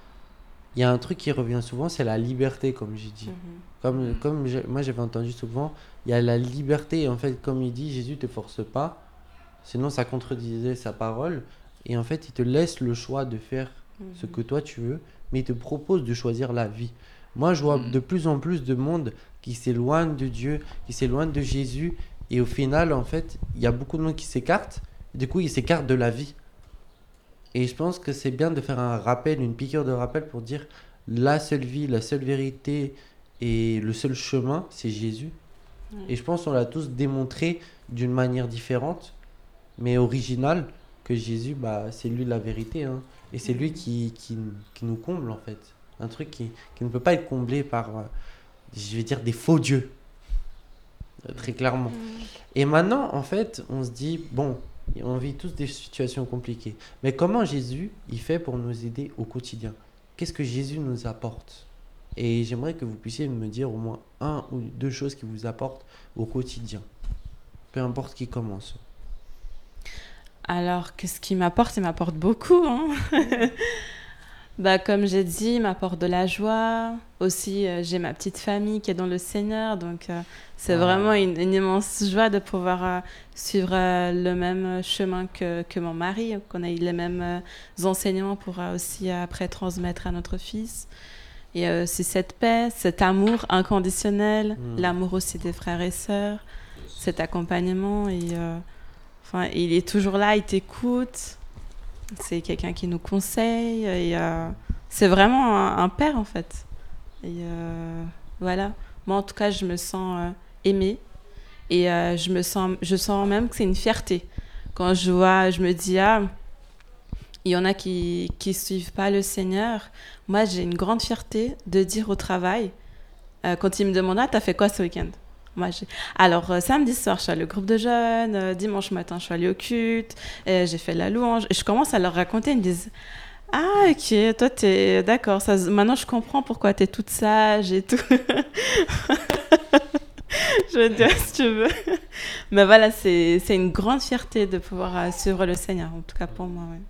il y a un truc qui revient souvent, c'est la liberté, comme j'ai dit. Mhm. Comme, comme j'ai- moi j'avais entendu souvent, il y a la liberté. En fait, comme il dit, Jésus te force pas, sinon ça contredisait sa parole. Et en fait, il te laisse le choix de faire ce que toi tu veux, mais il te propose de choisir la vie. Moi, je vois Mhm. de plus en plus de monde qui s'éloigne de Dieu, qui s'éloigne de Jésus, et au final, en fait, il y a beaucoup de monde qui s'écarte. Du coup, ils s'écartent de la vie. Et je pense que c'est bien de faire un rappel, une piqûre de rappel pour dire la seule vie, la seule vérité et le seul chemin, c'est Jésus. Ouais. Et je pense qu'on l'a tous démontré d'une manière différente, mais originale, que Jésus, bah, c'est lui la vérité. hein. Et c'est lui qui, qui, qui nous comble, en fait. Un truc qui, qui ne peut pas être comblé par, euh, je vais dire, des faux dieux. Euh, Très clairement. Et maintenant, en fait, on se dit, bon, on vit tous des situations compliquées. Mais comment Jésus, il fait pour nous aider au quotidien? Qu'est-ce que Jésus nous apporte? Et j'aimerais que vous puissiez me dire au moins un ou deux choses qui vous apportent au quotidien. Peu importe qui commence. Alors, qu'est-ce qui m'apporte Il m'apporte beaucoup. hein. bah, comme j'ai dit, il m'apporte de la joie. Aussi, euh, j'ai ma petite famille qui est dans le Seigneur. Donc, euh, c'est Ah. vraiment une, une immense joie de pouvoir euh, suivre le même chemin que, que mon mari, qu'on ait les mêmes enseignements pour aussi après transmettre à notre fils. Et c'est cette paix, cet amour inconditionnel, Mm. l'amour aussi des frères et sœurs, cet accompagnement. Et, enfin, il est toujours là, il t'écoute. C'est quelqu'un qui nous conseille. Et euh, c'est vraiment un, père, en fait. Et euh, voilà. Moi, en tout cas, je me sens euh, aimée. Et je, me sens, même que c'est une fierté. Quand je vois, je me dis, ah, il y en a qui ne suivent pas le Seigneur. Moi, j'ai une grande fierté de dire au travail, quand ils me demandent, ah, t'as fait quoi ce week-end? Moi, Alors, euh, samedi soir, je suis allée au groupe de jeunes. euh, dimanche matin, je suis allée au culte. euh, j'ai fait la louange. Et je commence à leur raconter. Ils me disent Ah, ok, toi, t'es d'accord. Ça, maintenant, je comprends pourquoi t'es toute sage et tout. je veux dire, si tu veux. Mais voilà, c'est une grande fierté de pouvoir euh, suivre le Seigneur, en tout cas pour moi. Ouais.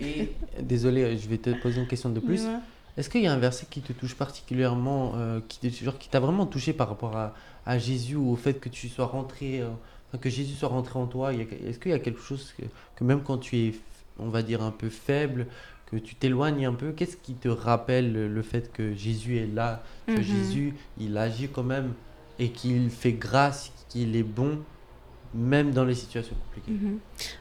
Et, désolé, je vais te poser une question de plus. Ouais. Est-ce qu'il y a un verset qui te touche particulièrement, euh, qui te- genre, qui t'a vraiment touché par rapport à, à Jésus ou au fait que tu sois rentré, euh, que Jésus soit rentré en toi? Est-ce qu'il y a quelque chose que, que même quand tu es, on va dire, un peu faible, que tu t'éloignes un peu, qu'est-ce qui te rappelle le, fait que Jésus est là, que Mhm. Jésus, il agit quand même et qu'il fait grâce, qu'il est bon, même dans les situations compliquées?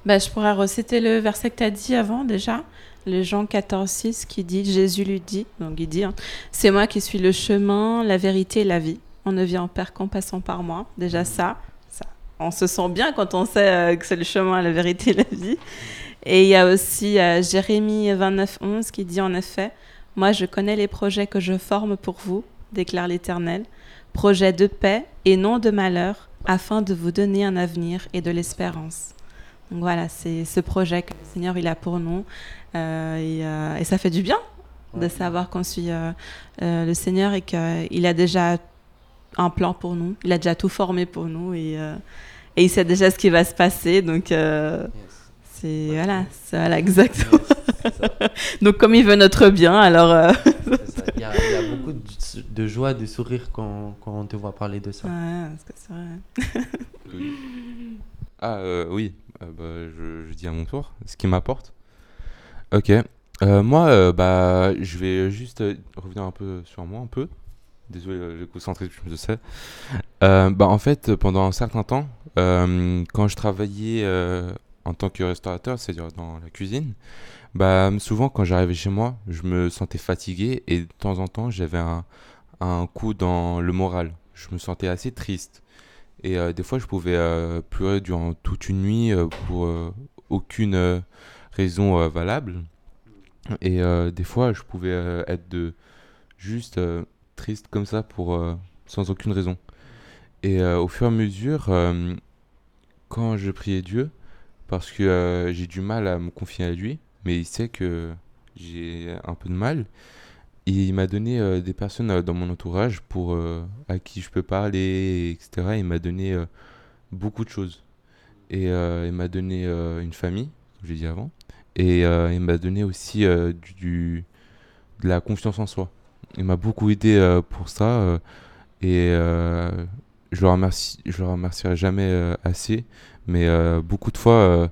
Bah, je pourrais reciter le verset que tu as dit avant déjà, le Jean 14, 6, qui dit Jésus lui dit, donc il dit hein, C'est moi qui suis le chemin, la vérité et la vie. On ne vient en Père qu'en passant par moi. Déjà, ça, ça, on se sent bien quand on sait euh, que c'est le chemin, la vérité et la vie. Et il y a aussi euh, Jérémie 29, 11 qui dit en effet Moi, je connais les projets que je forme pour vous, déclare l'Éternel, projets de paix et non de malheur, afin de vous donner un avenir et de l'espérance. Donc voilà, c'est ce projet que le Seigneur il a pour nous. Euh, et, euh, et ça fait du bien de savoir qu'on suit euh, euh, le Seigneur et qu'il a déjà un plan pour nous. Il a déjà tout formé pour nous et, euh, et il sait déjà ce qui va se passer. Donc euh, c'est voilà, c'est- voilà, exactement. Yes, c'est ça. Donc comme il veut notre bien, alors euh, ça. Il y, a, il y a beaucoup de, de joie, de sourire quand, quand on te voit parler de ça. ouais, parce que c'est vrai. Oui. Ah euh, oui, bah, je, dis à mon tour ce qui m'apporte. Ok. Euh, moi, euh, bah, je vais juste euh, revenir un peu sur moi, un peu. Désolé, euh, j'ai concentré, je sais. Euh, bah, en fait, pendant un certain temps, euh, quand je travaillais euh, en tant que restaurateur, c'est-à-dire dans la cuisine, bah, souvent quand j'arrivais chez moi, je me sentais fatigué et de temps en temps, j'avais un coup dans le moral. Je me sentais assez triste. Et euh, des fois, je pouvais euh, pleurer durant toute une nuit euh, pour aucune raison valable. Et des fois, je pouvais être de juste triste comme ça pour sans aucune raison. Et au fur et à mesure, quand je priais Dieu, parce que j'ai du mal à me confier à lui, mais il sait que j'ai un peu de mal. Il m'a donné euh, des personnes euh, dans mon entourage pour, euh, à qui je peux parler, etc. Il m'a donné beaucoup de choses. Et il m'a donné une famille, comme j'ai dit avant. Et il m'a donné aussi du, de la confiance en soi. Il m'a beaucoup aidé pour ça. et je le remercie, je le remercierai jamais assez. Mais beaucoup de fois,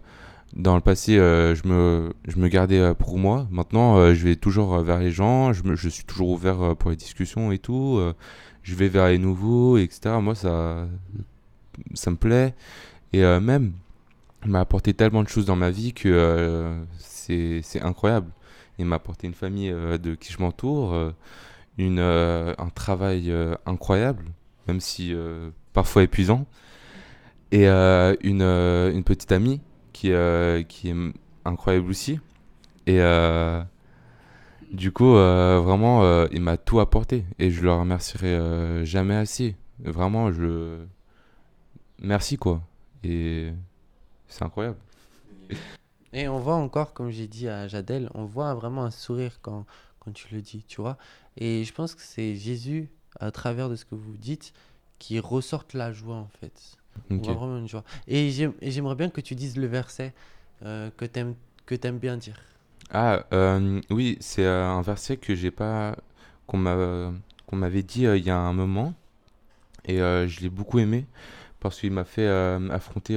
dans le passé, euh, je me, je me gardais euh, pour moi. Maintenant, euh, je vais toujours vers les gens. Je, me- je suis toujours ouvert pour les discussions et tout. je vais vers les nouveaux, etc. Moi, ça, ça me plaît. Et même, il m'a apporté tellement de choses dans ma vie que c'est incroyable. Il m'a apporté une famille de qui je m'entoure, une, un travail incroyable, même si parfois épuisant, et une, une petite amie qui, euh, qui est incroyable aussi. Et euh, du coup, euh, vraiment, il m'a tout apporté et je le remercierai jamais assez. Vraiment, je. Merci quoi. Et c'est incroyable. Et on voit encore, comme j'ai dit à Jadel, on voit vraiment un sourire quand, quand tu le dis, tu vois. Et je pense que c'est Jésus, à travers de ce que vous dites, qui ressorte la joie en fait. On Ok. voit vraiment une joie. Et j'aime- et j'aimerais bien que tu dises le verset euh, que que t'aimes bien dire. Ah, euh, oui, c'est euh, un verset que j'ai pas. qu'on m'a qu'on m'avait dit il y a un moment. Et je l'ai beaucoup aimé parce qu'il m'a fait affronter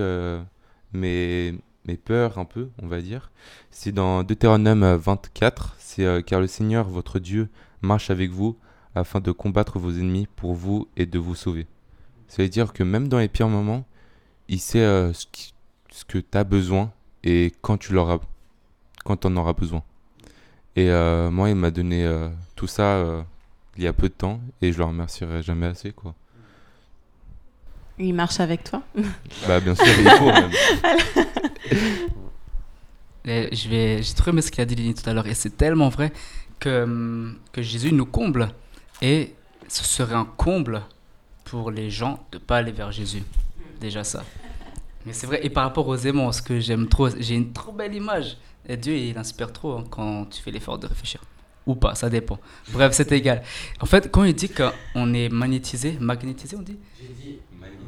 mes, mes peurs un peu, on va dire. C'est dans Deutéronome euh, 24. C'est euh, car le Seigneur, votre Dieu, marche avec vous afin de combattre vos ennemis pour vous et de vous sauver. Ça veut dire que même dans les pires moments, il sait euh, ce, qui- ce que tu as besoin et quand tu l'auras quand on aura besoin. Et euh, moi, il m'a donné euh, tout ça euh, il y a peu de temps et je le remercierai jamais assez, quoi. Il marche avec toi? Bah, bien sûr, il faut même. Je vais, j'ai trop aimé ce qu'il a dit Lily tout à l'heure, et c'est tellement vrai que, hum, que Jésus nous comble, et ce serait un comble pour les gens de pas aller vers Jésus. Déjà ça. Mais c'est vrai, et par rapport aux aimants, ce que j'aime trop, j'ai une trop belle image. Et Dieu, il inspire trop hein, quand tu fais l'effort de réfléchir. Ou pas, ça dépend. Bref, c'est égal. En fait, quand il dit qu'on est magnétisé, magnétisé, on dit? J'ai dit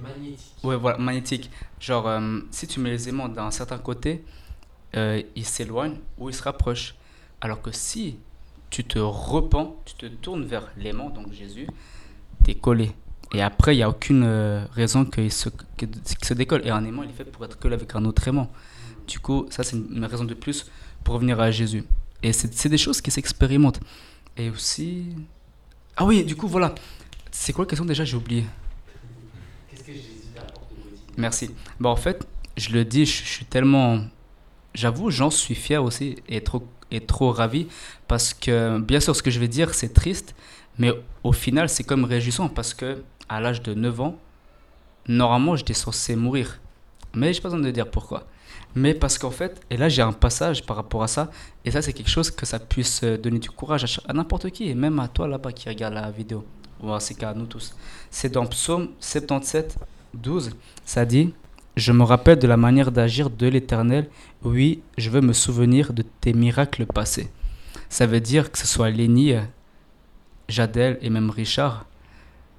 magnétique. Ouais, voilà, magnétique. Genre, euh, si tu mets les aimants d'un certain côté, euh, ils s'éloignent ou ils se rapprochent. Alors que si tu te repens, tu te tournes vers l'aimant, donc Jésus, t'es collé. Et après, il n'y a aucune euh, raison qu'il se, que- se décolle. Et un aimant, il est fait pour être collé avec un autre aimant. Du coup, ça, c'est une, raison de plus pour revenir à Jésus. Et c'est c'est des choses qui s'expérimentent. Et aussi... Ah oui, du coup, voilà. C'est quoi la question déjà? J'ai oublié. Qu'est-ce que Jésus t'apporte au quotidien? Merci. Bah, en fait, je le dis, je, je suis tellement. J'avoue, j'en suis fier aussi et trop, et trop ravi parce que, bien sûr, ce que je vais dire, c'est triste, mais au final, c'est comme réjouissant parce que, à l'âge de 9 ans, normalement, j'étais censé mourir. Mais j'ai pas besoin de dire pourquoi. Mais parce qu'en fait, et là j'ai un passage par rapport à ça, et ça c'est quelque chose que ça puisse euh, donner du courage à, n'importe qui, et même à toi là-bas qui regarde la vidéo, ou à ces cas, à nous tous. C'est dans Psaume 77, 12, ça dit Je me rappelle de la manière d'agir de l'Éternel, oui, je veux me souvenir de tes miracles passés. Ça veut dire que ce soit Léni, euh, Jadel et même Richard,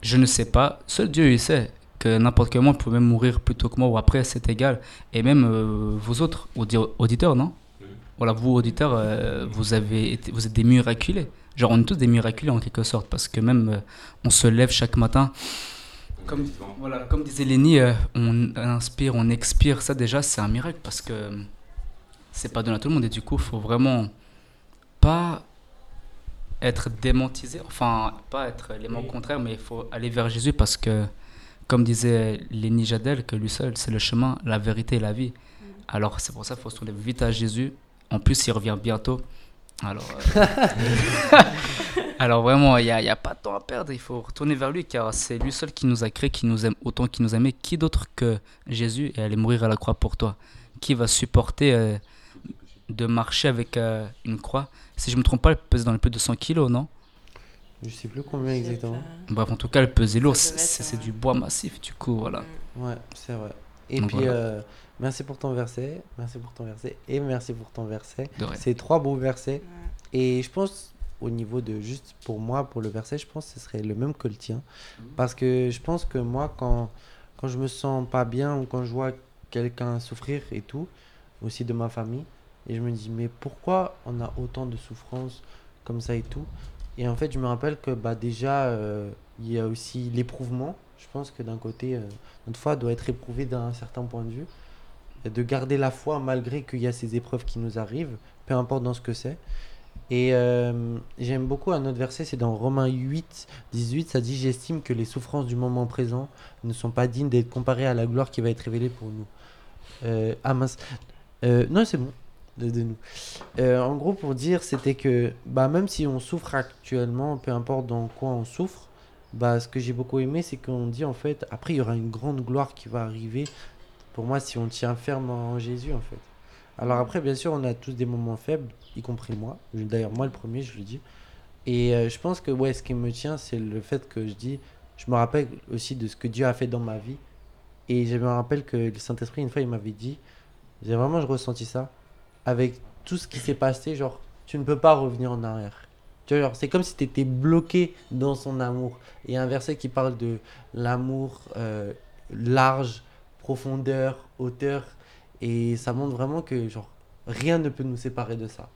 je ne sais pas, seul Dieu il sait que n'importe quel moment peut même mourir plus tôt que moi ou après, c'est égal. Et même euh, vous autres, audi- auditeurs, non Voilà, vous auditeurs, euh, vous, avez été, vous êtes des miraculés. Genre, on est tous des miraculés en quelque sorte, parce que même euh, on se lève chaque matin. Comme, voilà, comme disait Léni, euh, on inspire, on expire. Ça, déjà, c'est un miracle parce que c'est pas donné à tout le monde. Et du coup, il faut vraiment pas être démontisé, enfin, pas être l'élément contraire, mais il faut aller vers Jésus parce que, comme disait Léni Jadel, que lui seul, c'est le chemin, la vérité et la vie. Alors, c'est pour ça qu'il faut se tourner vite à Jésus. En plus, il revient bientôt. Alors, euh, alors vraiment, il n'y a, pas de temps à perdre. Il faut retourner vers lui car c'est lui seul qui nous a créé, qui nous aime autant qu'il nous aimait. Qui d'autre que Jésus est allé mourir à la croix pour toi? Qui va supporter euh, de marcher avec euh, une croix? Si je ne me trompe pas, elle pesait dans les plus de 100 kilos, non? Je sais plus combien exactement. Bref, en tout cas, elle pesait lourd. C'est du bois massif, du coup, voilà. Ouais, c'est vrai. Et Donc puis, voilà. euh, merci pour ton verset, merci pour ton verset, et merci pour ton verset. C'est trois beaux versets. Et je pense, au niveau de juste pour moi, pour le verset, je pense que ce serait le même que le tien. Parce que je pense que moi, quand, quand je me sens pas bien ou quand je vois quelqu'un souffrir et tout, aussi de ma famille, et je me dis, mais pourquoi on a autant de souffrances comme ça et tout? Et en fait, je me rappelle que bah, déjà, euh, il y a aussi l'éprouvement. Je pense que d'un côté, euh, notre foi doit être éprouvée d'un certain point de vue. De garder la foi malgré qu'il y a ces épreuves qui nous arrivent, peu importe dans ce que c'est. Et euh, j'aime beaucoup un autre verset, c'est dans Romains 8, 18, ça dit J'estime que les souffrances du moment présent ne sont pas dignes d'être comparées à la gloire qui va être révélée pour nous. Euh, ah mince. Non, c'est bon. De, nous. Euh, en gros, pour dire, c'était que bah, même si on souffre actuellement, peu importe dans quoi on souffre, bah, ce que j'ai beaucoup aimé, c'est qu'on dit en fait, après, il y aura une grande gloire qui va arriver. Pour moi, si on tient ferme en Jésus, en fait. Alors après, bien sûr, on a tous des moments faibles, y compris moi. D'ailleurs, moi, le premier, je le dis. Et euh, je pense que ouais, ce qui me tient, c'est le fait que je dis, je me rappelle aussi de ce que Dieu a fait dans ma vie. Et je me rappelle que le Saint-Esprit, une fois, il m'avait dit, j'ai vraiment je ressenti ça, avec tout ce qui s'est passé, genre, tu ne peux pas revenir en arrière. Tu vois, genre, c'est comme si tu étais bloqué dans son amour. Il y a un verset qui parle de l'amour euh, large, profondeur, hauteur. Et ça montre vraiment que, genre, rien ne peut nous séparer de ça.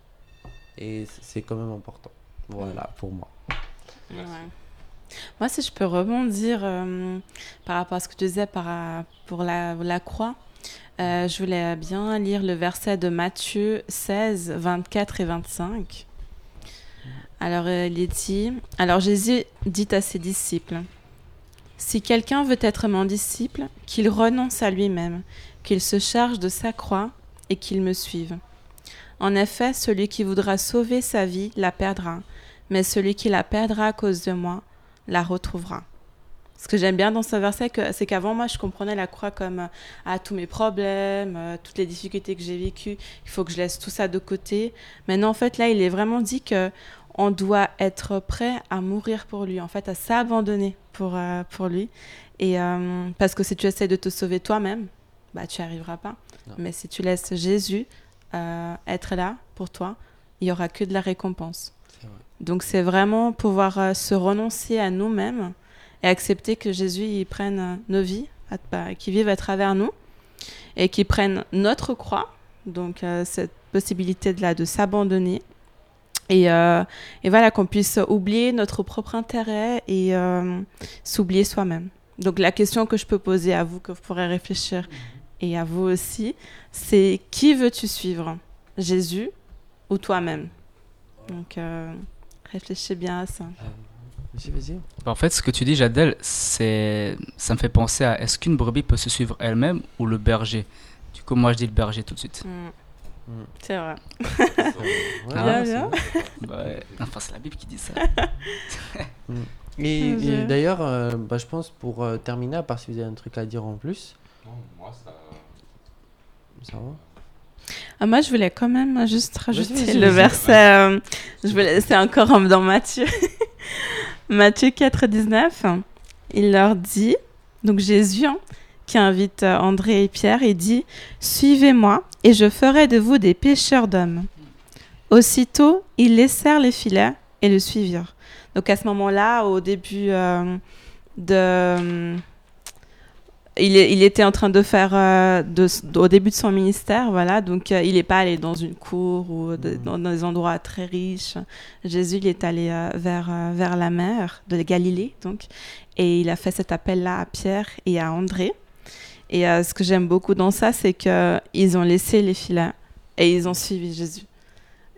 Et c'est quand même important. Voilà, pour moi. Ouais. Moi, si je peux rebondir euh, par rapport à ce que tu disais par, ra- pour la, la croix, euh, je voulais bien lire le verset de Matthieu 16, 24 et 25. Alors, euh, Alors, Jésus dit à ses disciples Si quelqu'un veut être mon disciple, qu'il renonce à lui-même, qu'il se charge de sa croix et qu'il me suive. En effet, celui qui voudra sauver sa vie la perdra mais celui qui la perdra à cause de moi la retrouvera. Ce que j'aime bien dans ce verset, c'est qu'avant, moi, je comprenais la croix comme euh, ah, tous mes problèmes, euh, toutes les difficultés que j'ai vécues, il faut que je laisse tout ça de côté. Maintenant, en fait, là, il est vraiment dit que on doit être prêt à mourir pour lui, en fait, à s'abandonner pour, euh, pour lui. Et euh, parce que si tu essaies de te sauver toi-même, bah, tu n'y arriveras pas. Non. Mais si tu laisses Jésus euh, être là pour toi, il n'y aura que de la récompense. Vrai. Donc c'est vraiment pouvoir se renoncer à nous-mêmes et accepter que Jésus il prenne euh, nos vies, bah, qu'il vive à travers nous et qu'il prenne notre croix. Donc euh, cette possibilité de, là, de s'abandonner et, euh, et voilà qu'on puisse oublier notre propre intérêt et s'oublier soi-même. Donc la question que je peux poser à vous, que vous pourrez réfléchir et à vous aussi, c'est qui veux-tu suivre Jésus ou toi-même? Donc euh, réfléchis bien à ça. Vas-y, vas-y. En fait, ce que tu dis, Jadel, c'est, ça me fait penser à est-ce qu'une brebis peut se suivre elle-même ou le berger? Du coup, moi, je dis le berger tout de suite. Mm. Mm. C'est vrai. Ouais, Ah, bien. c'est- Bah. Enfin, c'est la Bible qui dit ça. Et, Je- et d'ailleurs, euh, bah, je pense pour euh, terminer, à part si vous avez un truc à dire en plus, Non, moi, ça. ça va? Ah, moi, je voulais quand même juste rajouter vas-y, le vas-y. verset. euh, je voulais, c'est encore en- dans Matthieu. Matthieu 4, 19. Il leur dit, donc Jésus, hein, qui invite euh, André et Pierre, il dit Suivez-moi, et je ferai de vous des pêcheurs d'hommes. Aussitôt, ils laissèrent les filets et le suivirent. Donc à ce moment-là, au début euh, de. Il, est- il était en train de faire, euh, de, au début de son ministère, voilà, donc euh, il n'est pas allé dans une cour ou de- Mhm. dans, dans des endroits très riches. Jésus, il est allé euh, vers, vers la mer de Galilée, donc, et il a fait cet appel-là à Pierre et à André. Et ce que j'aime beaucoup dans ça, c'est qu'ils ont laissé les filets et ils ont suivi Jésus.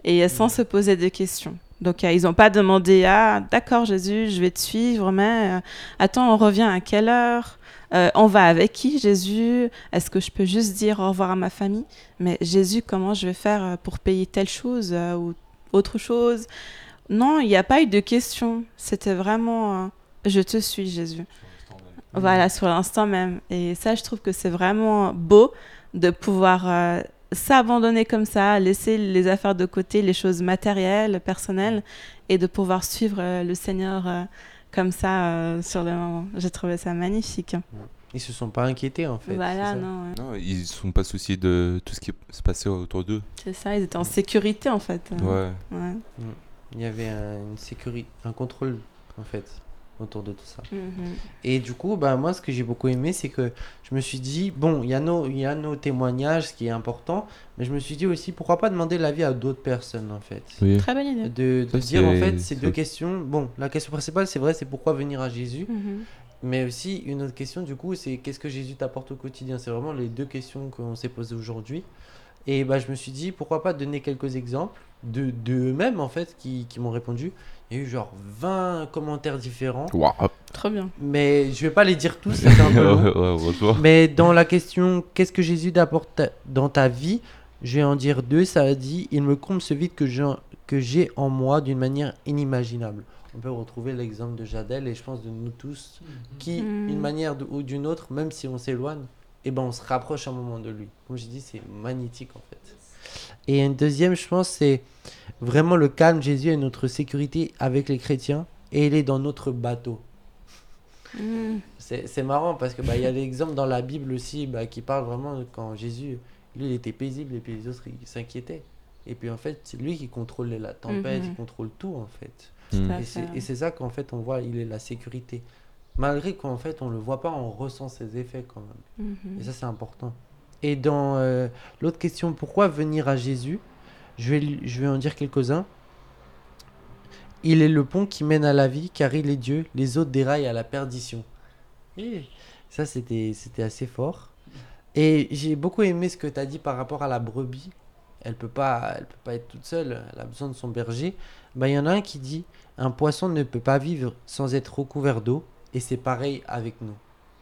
Et sans se poser de questions. Donc, euh, ils n'ont pas demandé Ah, d'accord, Jésus, je vais te suivre, mais euh, attends, on revient à quelle heure? Euh, On va avec qui, Jésus? Est-ce que je peux juste dire au revoir à ma famille? Mais Jésus, comment je vais faire pour payer telle chose euh, ou autre chose Non, il n'y a pas eu de question. C'était vraiment euh, Je te suis, Jésus. Voilà, sur l'instant même. Et ça, je trouve que c'est vraiment beau de pouvoir s'abandonner comme ça, laisser les affaires de côté, les choses matérielles, personnelles, et de pouvoir suivre euh, le Seigneur euh, comme ça euh, sur le moment. J'ai trouvé ça magnifique. Ils se sont pas inquiétés en fait. Voilà, non. ouais. Non, ils ne sont pas souciés de tout ce qui se passait autour d'eux. C'est ça, ils étaient en sécurité en fait. Ouais. Ouais. Il y avait un, une sécurité, un contrôle en fait autour de tout ça. Mhm. Et du coup, bah, moi, ce que j'ai beaucoup aimé, c'est que je me suis dit, bon, il y, a nos- il y a nos témoignages, ce qui est important, mais je me suis dit aussi, pourquoi pas demander l'avis à d'autres personnes, en fait. Oui. Très bonne idée. De, de Ça, dire, en fait, ces deux questions. Bon, la question principale, c'est vrai, c'est pourquoi venir à Jésus? Mhm. Mais aussi, une autre question, du coup, c'est qu'est-ce que Jésus t'apporte au quotidien? C'est vraiment les deux questions qu'on s'est posées aujourd'hui. Et bah, je me suis dit, pourquoi pas donner quelques exemples de, de eux-mêmes, en fait, qui, qui m'ont répondu. Il y a eu genre 20 commentaires différents. Waouh. Trop bien. Mais je vais pas les dire tous, c'est un peu long. Mais dans la question, qu'est-ce que Jésus t'apporte ta- dans ta vie Je vais en dire deux. Ça a dit, il me comble ce vide que j'ai que j'ai en moi d'une manière inimaginable. On peut retrouver l'exemple de Jadel et je pense de nous tous, qui, Mhm. d'une manière de- ou d'une autre, même si on s'éloigne, eh ben on se rapproche un moment de lui. Comme je dis, c'est magnifique en fait. Et une deuxième, je pense, c'est vraiment le calme. Jésus est notre sécurité avec les chrétiens et il est dans notre bateau. Mhm. C'est c'est marrant parce que bah, il y a l'exemple dans la Bible aussi bah, qui parle vraiment de quand Jésus, lui, il était paisible et puis les autres, ils s'inquiétaient. Et puis en fait, c'est lui qui contrôlait la tempête, Mhm. il contrôle tout en fait. Mm. Et c'est ça qu'en fait on voit, il est la sécurité. Malgré qu'en fait on le voit pas, on ressent ses effets quand même. Mhm. Et ça c'est important. Et dans euh, l'autre question, pourquoi venir à Jésus? Je vais, je vais en dire quelques-uns. Il est le pont qui mène à la vie, car il est Dieu, les autres déraillent à la perdition. Et ça, c'était assez fort. Et j'ai beaucoup aimé ce que tu as dit par rapport à la brebis. Elle peut pas, elle peut pas être toute seule, elle a besoin de son berger. Bah, il y en a un qui dit Un poisson ne peut pas vivre sans être recouvert d'eau, et c'est pareil avec nous.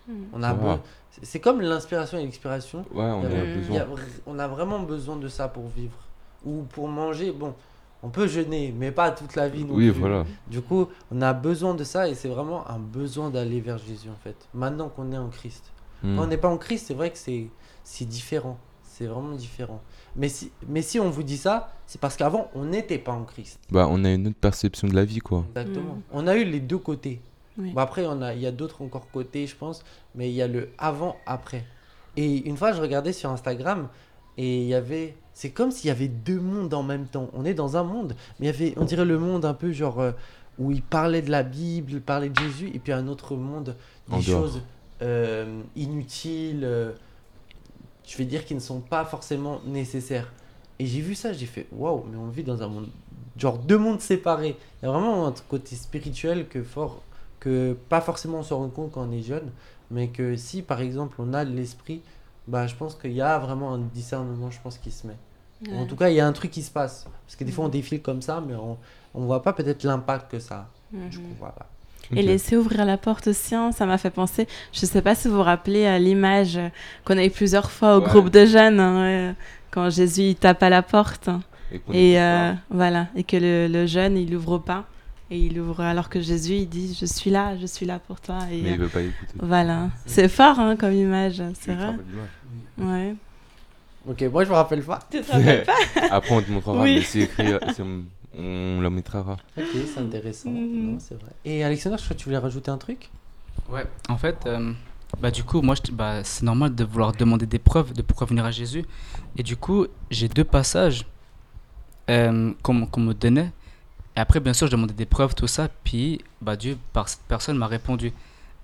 Mhm. On a be- c'est- comme l'inspiration et l'expiration. Ouais, on Mm. vr- on a vraiment besoin de ça pour vivre. Ou pour manger, bon, on peut jeûner, mais pas toute la vie non Oui, plus. voilà. Du coup, on a besoin de ça et c'est vraiment un besoin d'aller vers Jésus en fait. Maintenant qu'on est en Christ. Mm. Quand on n'est pas en Christ, c'est vrai que c'est c'est différent. C'est vraiment différent. Mais si, mais si on vous dit ça, c'est parce qu'avant, on n'était pas en Christ. Bah, on a une autre perception de la vie, quoi. Exactement. On a eu les deux côtés. Oui. Bon, après, on a, il y a d'autres encore côtés, je pense, mais il y a le avant-après. Et une fois, je regardais sur Instagram et il y avait. C'est comme s'il y avait deux mondes en même temps. On est dans un monde, mais il y avait, on dirait le monde un peu genre euh, où il parlait de la Bible, il parlait de Jésus, et puis un autre monde, des En choses euh, inutiles, euh, je vais dire qui ne sont pas forcément nécessaires. Et j'ai vu ça, j'ai fait waouh, mais on vit dans un monde, genre deux mondes séparés. Il y a vraiment un côté spirituel que fort, que pas forcément on se rend compte quand on est jeune, mais que si par exemple on a l'esprit, bah je pense qu'il y a vraiment un discernement, je pense, qui se met. En tout cas, il y a un truc qui se passe. Parce que des fois on Mhm. défile comme ça, mais on, on voit pas peut-être l'impact que ça a. Mhm. Du coup, voilà. Et laisser ouvrir la porte aussi, hein, ça m'a fait penser. Je sais pas si vous vous rappelez à l'image qu'on a eu plusieurs fois au Ouais. groupe de jeunes, hein, quand Jésus il tape à la porte. Et euh, voilà, et que le, le jeune il ouvre pas. Et il ouvre alors que Jésus il dit Je suis là, je suis là pour toi. Et, Mais euh, il veut pas écouter. voilà, c'est fort hein, comme image, Tu c'est vrai. Ouais. Ok, moi je me rappelle pas. Tu te rappelles pas? Après, on te montrera, Oui. mais c'est écrit, c'est- on la mettra. Ok, c'est intéressant. Mhm. Non, c'est vrai. Et Alexandre, je crois que tu voulais rajouter un truc? Ouais. En fait, euh, bah, du coup, moi, je- bah, c'est normal de vouloir demander des preuves de pourquoi venir à Jésus. Et du coup, j'ai deux passages euh, qu'on qu'on me donnait. Et après, bien sûr, je demandais des preuves, tout ça. Puis, bah, Dieu, par cette personne, m'a répondu.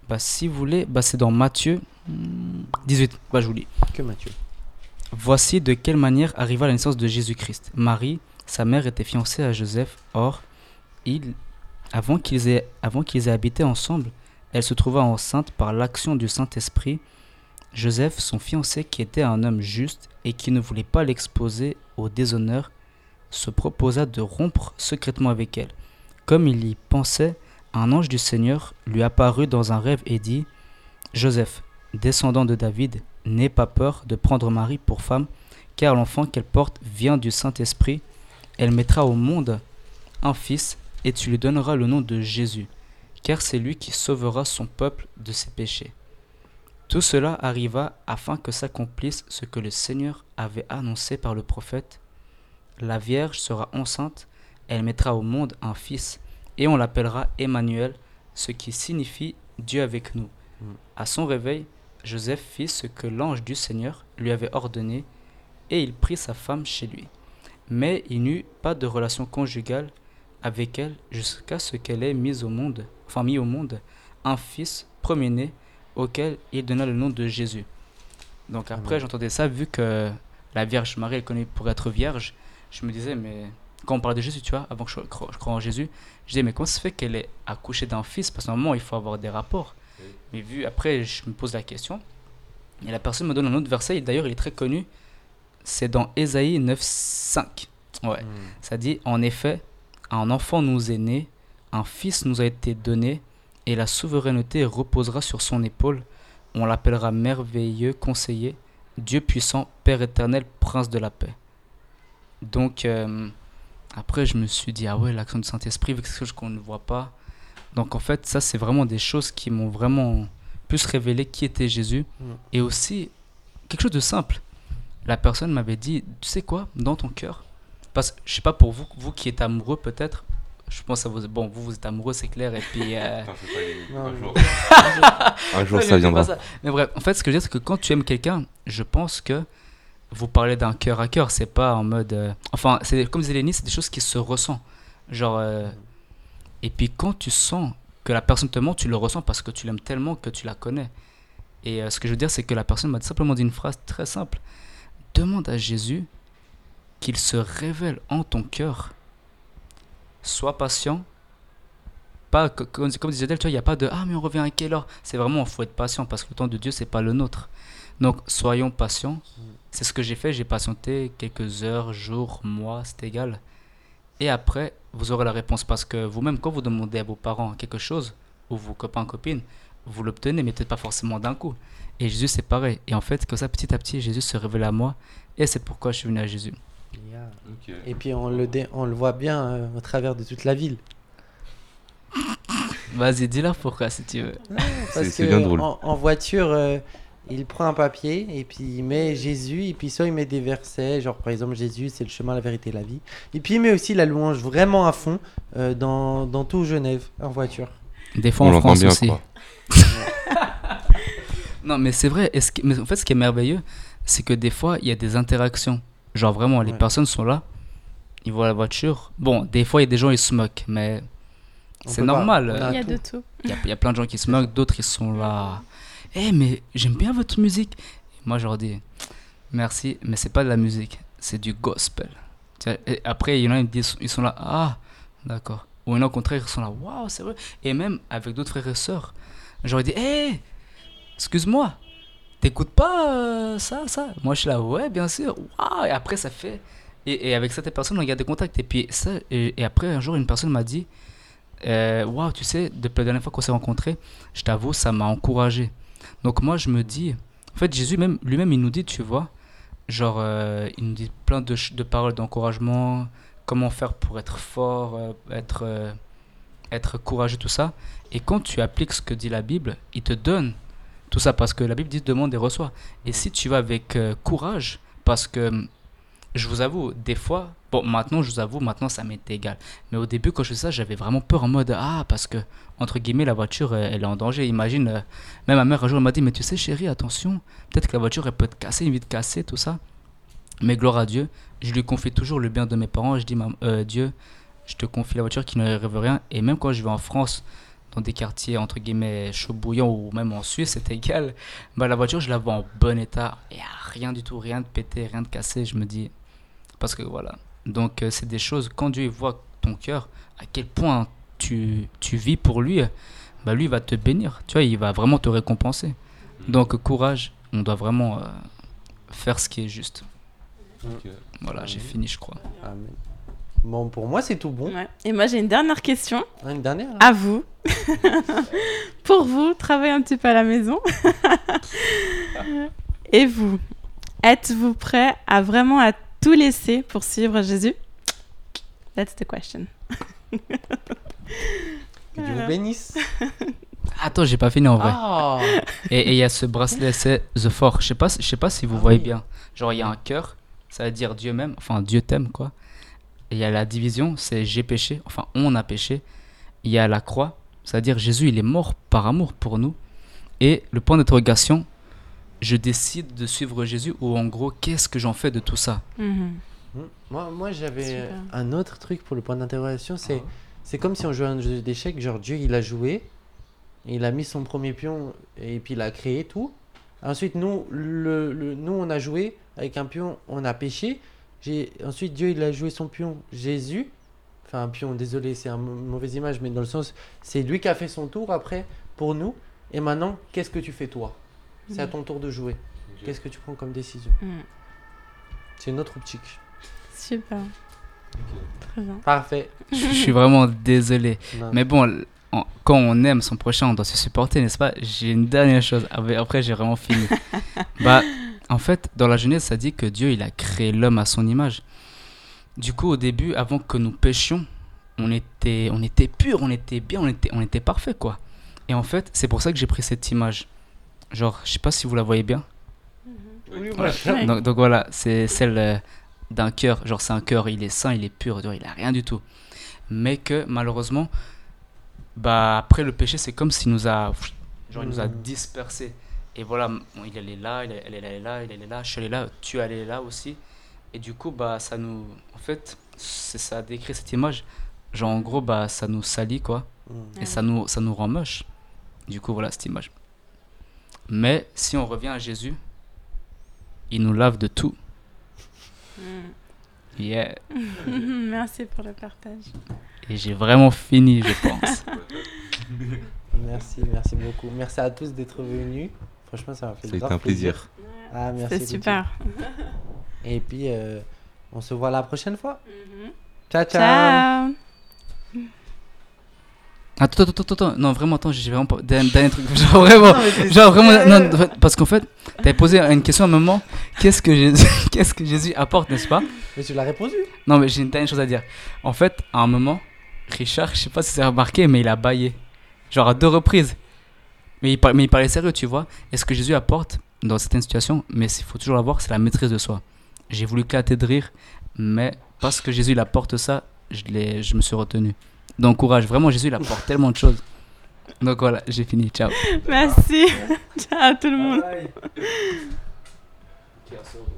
Bah, si vous voulez, bah, c'est dans Matthieu hmm, 18. Bah, je vous lis. Que. Voici de quelle manière arriva la naissance de Jésus-Christ. Marie, sa mère, était fiancée à Joseph. Or, il, avant qu'ils aient, avant qu'ils aient habité ensemble, elle se trouva enceinte par l'action du Saint-Esprit. Joseph, son fiancé, qui était un homme juste et qui ne voulait pas l'exposer au déshonneur, se proposa de rompre secrètement avec elle. Comme il y pensait, un ange du Seigneur lui apparut dans un rêve et dit Joseph, descendant de David, n'aie pas peur de prendre Marie pour femme, car l'enfant qu'elle porte vient du Saint-Esprit. Elle mettra au monde un fils, et tu lui donneras le nom de Jésus, car c'est lui qui sauvera son peuple de ses péchés. Tout cela arriva afin que s'accomplisse ce que le Seigneur avait annoncé par le prophète. La Vierge sera enceinte, elle mettra au monde un fils, et on l'appellera Emmanuel, ce qui signifie Dieu avec nous. Mm. À son réveil, Joseph fit ce que l'ange du Seigneur lui avait ordonné, et il prit sa femme chez lui. Mais il n'eut pas de relation conjugale avec elle jusqu'à ce qu'elle ait mis au monde, enfin mis au monde, un fils premier-né auquel il donna le nom de Jésus. Donc après, j'entendais ça, vu que la Vierge Marie est connue pour être vierge, je me disais, mais quand on parle de Jésus, tu vois, avant que je croie, en Jésus, je disais, mais comment ça se fait qu'elle est accouchée d'un fils? Parce qu'à un moment, il faut avoir des rapports. Mais vu, après, je me pose la question, et la personne me donne un autre verset, et d'ailleurs, il est très connu, c'est dans Ésaïe 9.5. Ouais. Mm. Ça dit, en effet, un enfant nous est né, un fils nous a été donné, et la souveraineté reposera sur son épaule. On l'appellera merveilleux conseiller, Dieu puissant, Père éternel, prince de la paix. Donc, euh, après, je me suis dit, ah ouais, l'action du Saint-Esprit, quelque chose qu'on ne voit pas. Donc, en fait, ça, c'est vraiment des choses qui m'ont vraiment plus révélé qui était Jésus. Mm. Et aussi, quelque chose de simple. La personne m'avait dit, tu sais quoi, dans ton cœur, parce que je sais pas pour vous, vous qui êtes amoureux peut-être, je pense à vous, bon, vous, vous êtes amoureux, c'est clair, et puis. euh, Attends, fais pas les- Non, Un jour, un jour ça viendra. Mais bref, en fait, ce que je veux dire, c'est que quand tu aimes quelqu'un, je pense que vous parlez d'un cœur à cœur, c'est pas en mode. euh, Enfin, c'est comme disait Lénie, c'est des choses qui se ressentent. Genre. euh, Et puis quand tu sens que la personne te ment, tu le ressens parce que tu l'aimes tellement que tu la connais. Et euh, ce que je veux dire, c'est que la personne m'a simplement dit une phrase très simple Demande à Jésus qu'il se révèle en ton cœur. Sois patient. Pas, comme disait elle, tu vois, il n'y a pas de Ah, mais on revient à quelle heure? C'est vraiment, il faut être patient parce que le temps de Dieu, c'est pas le nôtre. Donc, soyons patients. C'est ce que j'ai fait. J'ai patienté quelques heures, jours, mois, c'est égal. Et après, vous aurez la réponse parce que vous-même, quand vous demandez à vos parents quelque chose, ou vos copains, copines, vous l'obtenez, mais peut-être pas forcément d'un coup. Et Jésus, c'est pareil. Et en fait, comme ça, petit à petit, Jésus se révèle à moi. Et c'est pourquoi je suis venu à Jésus. Yeah. Et puis on le, dé- on le voit bien euh, au travers de toute la ville. Vas-y, dis-leur pourquoi si tu veux. C'est bien drôle. En, en voiture, euh, il prend un papier et puis il met Jésus et puis soit il met des versets, genre par exemple Jésus c'est le chemin, la vérité, la vie. Et puis il met aussi la louange vraiment à fond euh, dans, dans tout Genève en voiture. Des fois On en France bien, aussi. quoi. Non, mais c'est vrai. Ce mais en fait, ce qui est merveilleux, c'est que des fois, il y a des interactions. Genre vraiment, les Ouais. personnes sont là, ils voient la voiture. Bon, des fois, il y a des gens, ils se moquent, mais c'est pas, normal. Il y a tout. de tout. Il y, a- il y a plein de gens qui se moquent, d'autres, ils sont là. Eh, mais j'aime bien votre musique. Et moi, je leur dis, merci, mais c'est pas de la musique, c'est du gospel. Et après, il y en a, ils, disent, ils sont là, ah, d'accord. Ou il y en a au contraire, ils sont là, waouh, c'est vrai. Et même avec d'autres frères et sœurs, j'aurais dit, hé, excuse-moi, t'écoutes pas euh, ça, ça? Moi, je suis là, ouais, bien sûr. Waouh, et après, ça fait. Et, et avec cette personne, on garde des contacts. Et puis, ça, et, et après, un jour, une personne m'a dit, euh, waouh, tu sais, depuis la dernière fois qu'on s'est rencontrés, je t'avoue, ça m'a encouragé. Donc moi, je me dis, en fait, Jésus même, lui-même, il nous dit, tu vois, genre, euh, il nous dit plein de, paroles d'encouragement, comment faire pour être fort, euh, être, euh, être courageux, tout ça. Et quand tu appliques ce que dit la Bible, il te donne tout ça, parce que la Bible dit demande et reçoit. Et si tu vas avec courage, parce que je vous avoue, des fois, bon, maintenant, je vous avoue, maintenant, ça m'est égal. Mais au début, quand je faisais ça, j'avais vraiment peur en mode Ah, parce que, entre guillemets, la voiture, elle, elle est en danger. Imagine, euh, même ma mère, un jour, elle m'a dit Mais tu sais, chérie, attention, peut-être que la voiture, elle peut te casser, une vite casser, tout ça. Mais gloire à Dieu, je lui confie toujours le bien de mes parents. Je dis euh, Dieu, je te confie la voiture qui ne rêve rien. Et même quand je vais en France, dans des quartiers, entre guillemets, chaud bouillant, ou même en Suisse, c'est égal, bah, la voiture, je la vois en bon état. Il n'y a rien du tout, rien de pété, rien de cassé. Je me dis Parce que voilà. Donc, euh, c'est des choses, quand Dieu voit ton cœur, à quel point tu, tu vis pour lui, bah lui va te bénir, tu vois, il va vraiment te récompenser. Donc courage, on doit vraiment euh, faire ce qui est juste. Voilà, j'ai fini je crois. Amen. Bon, pour moi c'est tout bon. Ouais. Et moi, j'ai une dernière question Hein, Une dernière hein à vous. Pour vous, travaillez un petit peu à la maison. Et vous, êtes-vous prêt à vraiment à tout laisser pour suivre Jésus? That's the question. Que Dieu vous bénisse. Attends, j'ai pas fini en vrai. Ah Et il y a ce bracelet, c'est The Four. Je sais pas, si- je sais pas si vous Ah voyez oui. bien. Genre il y a un cœur, ça veut dire Dieu même, enfin Dieu t'aime quoi. Et il y a la division, c'est j'ai péché, enfin on a péché. Il y a la croix, c'est-à-dire Jésus il est mort par amour pour nous. Et le point d'interrogation, je décide de suivre Jésus ou en gros, qu'est-ce que j'en fais de tout ça Mhm. Hmm. Moi, moi j'avais un autre truc pour le point d'interrogation. Ah. C'est c'est comme si on jouait à un jeu d'échecs. Genre, Dieu, il a joué, il a mis son premier pion et puis il a créé tout. Ensuite, nous, le, le- nous on a joué avec un pion, on a pêché. J'ai Ensuite, Dieu, il a joué son pion, Jésus. Enfin, un pion, désolé, c'est un- une mauvaise image, mais dans le sens, c'est lui qui a fait son tour après pour nous. Et maintenant, qu'est-ce que tu fais toi? C'est à ton tour de jouer. Qu'est-ce que tu prends comme décision Mhm. C'est une autre optique. Super. Très bien. Parfait. Je suis vraiment désolé. Non. Mais bon, quand on aime son prochain, on doit se supporter, n'est-ce pas? J'ai une dernière chose. Après, après, j'ai vraiment fini. bah, en fait, dans la Genèse, ça dit que Dieu, il a créé l'homme à son image. Du coup, au début, avant que nous péchions, on était, on était pur, on était bien, on était, on était parfait, quoi. Et en fait, c'est pour ça que j'ai pris cette image. Genre, je sais pas si vous la voyez bien. Oui, Voilà. Ouais. Donc, donc voilà, c'est celle euh, d'un cœur. Genre, c'est un cœur, il est sain, il est pur, il a rien du tout. Mais que malheureusement, bah, après le péché, c'est comme s'il nous a, genre, il nous a Mhm. dispersés. Et voilà, bon, il allait là, il allait, elle allait là, il allait là, je suis allé là, tu allais là aussi. Et du coup, bah, ça nous. En fait, c'est ça décrit cette image. Genre, en gros, bah, ça nous salit, quoi. Mm. Et ça nous, ça nous rend moche. Du coup, voilà cette image. Mais si on revient à Jésus, il nous lave de tout. Mhm. Yeah. Merci pour le partage. Et j'ai vraiment fini, je pense. Merci, merci beaucoup. Merci à tous d'être venus. Franchement, ça m'a fait grave un plaisir. Ah, merci. C'est super. Et puis, euh, on se voit la prochaine fois. Ciao, ciao. Ciao. Attends, attends, attends, attends. Non, vraiment, attends, j'ai vraiment pas. Dernier, dernier truc. Genre, vraiment. Non, Genre, vraiment. Non, parce qu'en fait, t'avais posé une question à un moment. Qu'est-ce que Jésus, qu'est-ce que Jésus apporte, n'est-ce pas? Mais tu l'as répondu. Non, mais j'ai une dernière chose à dire. En fait, à un moment, Richard, je sais pas si c'est remarqué, mais il a baillé. Genre à deux reprises. Mais il, par- mais il parlait sérieux, tu vois. Et ce que Jésus apporte dans certaines situations, mais il faut toujours l'avoir, c'est la maîtrise de soi. J'ai voulu éclater de rire, mais parce que Jésus il apporte ça, je, l'ai- je me suis retenu. Donc courage, vraiment Jésus il apporte tellement de choses. Donc voilà, j'ai fini, ciao. Merci. Ciao tout le monde. Bye.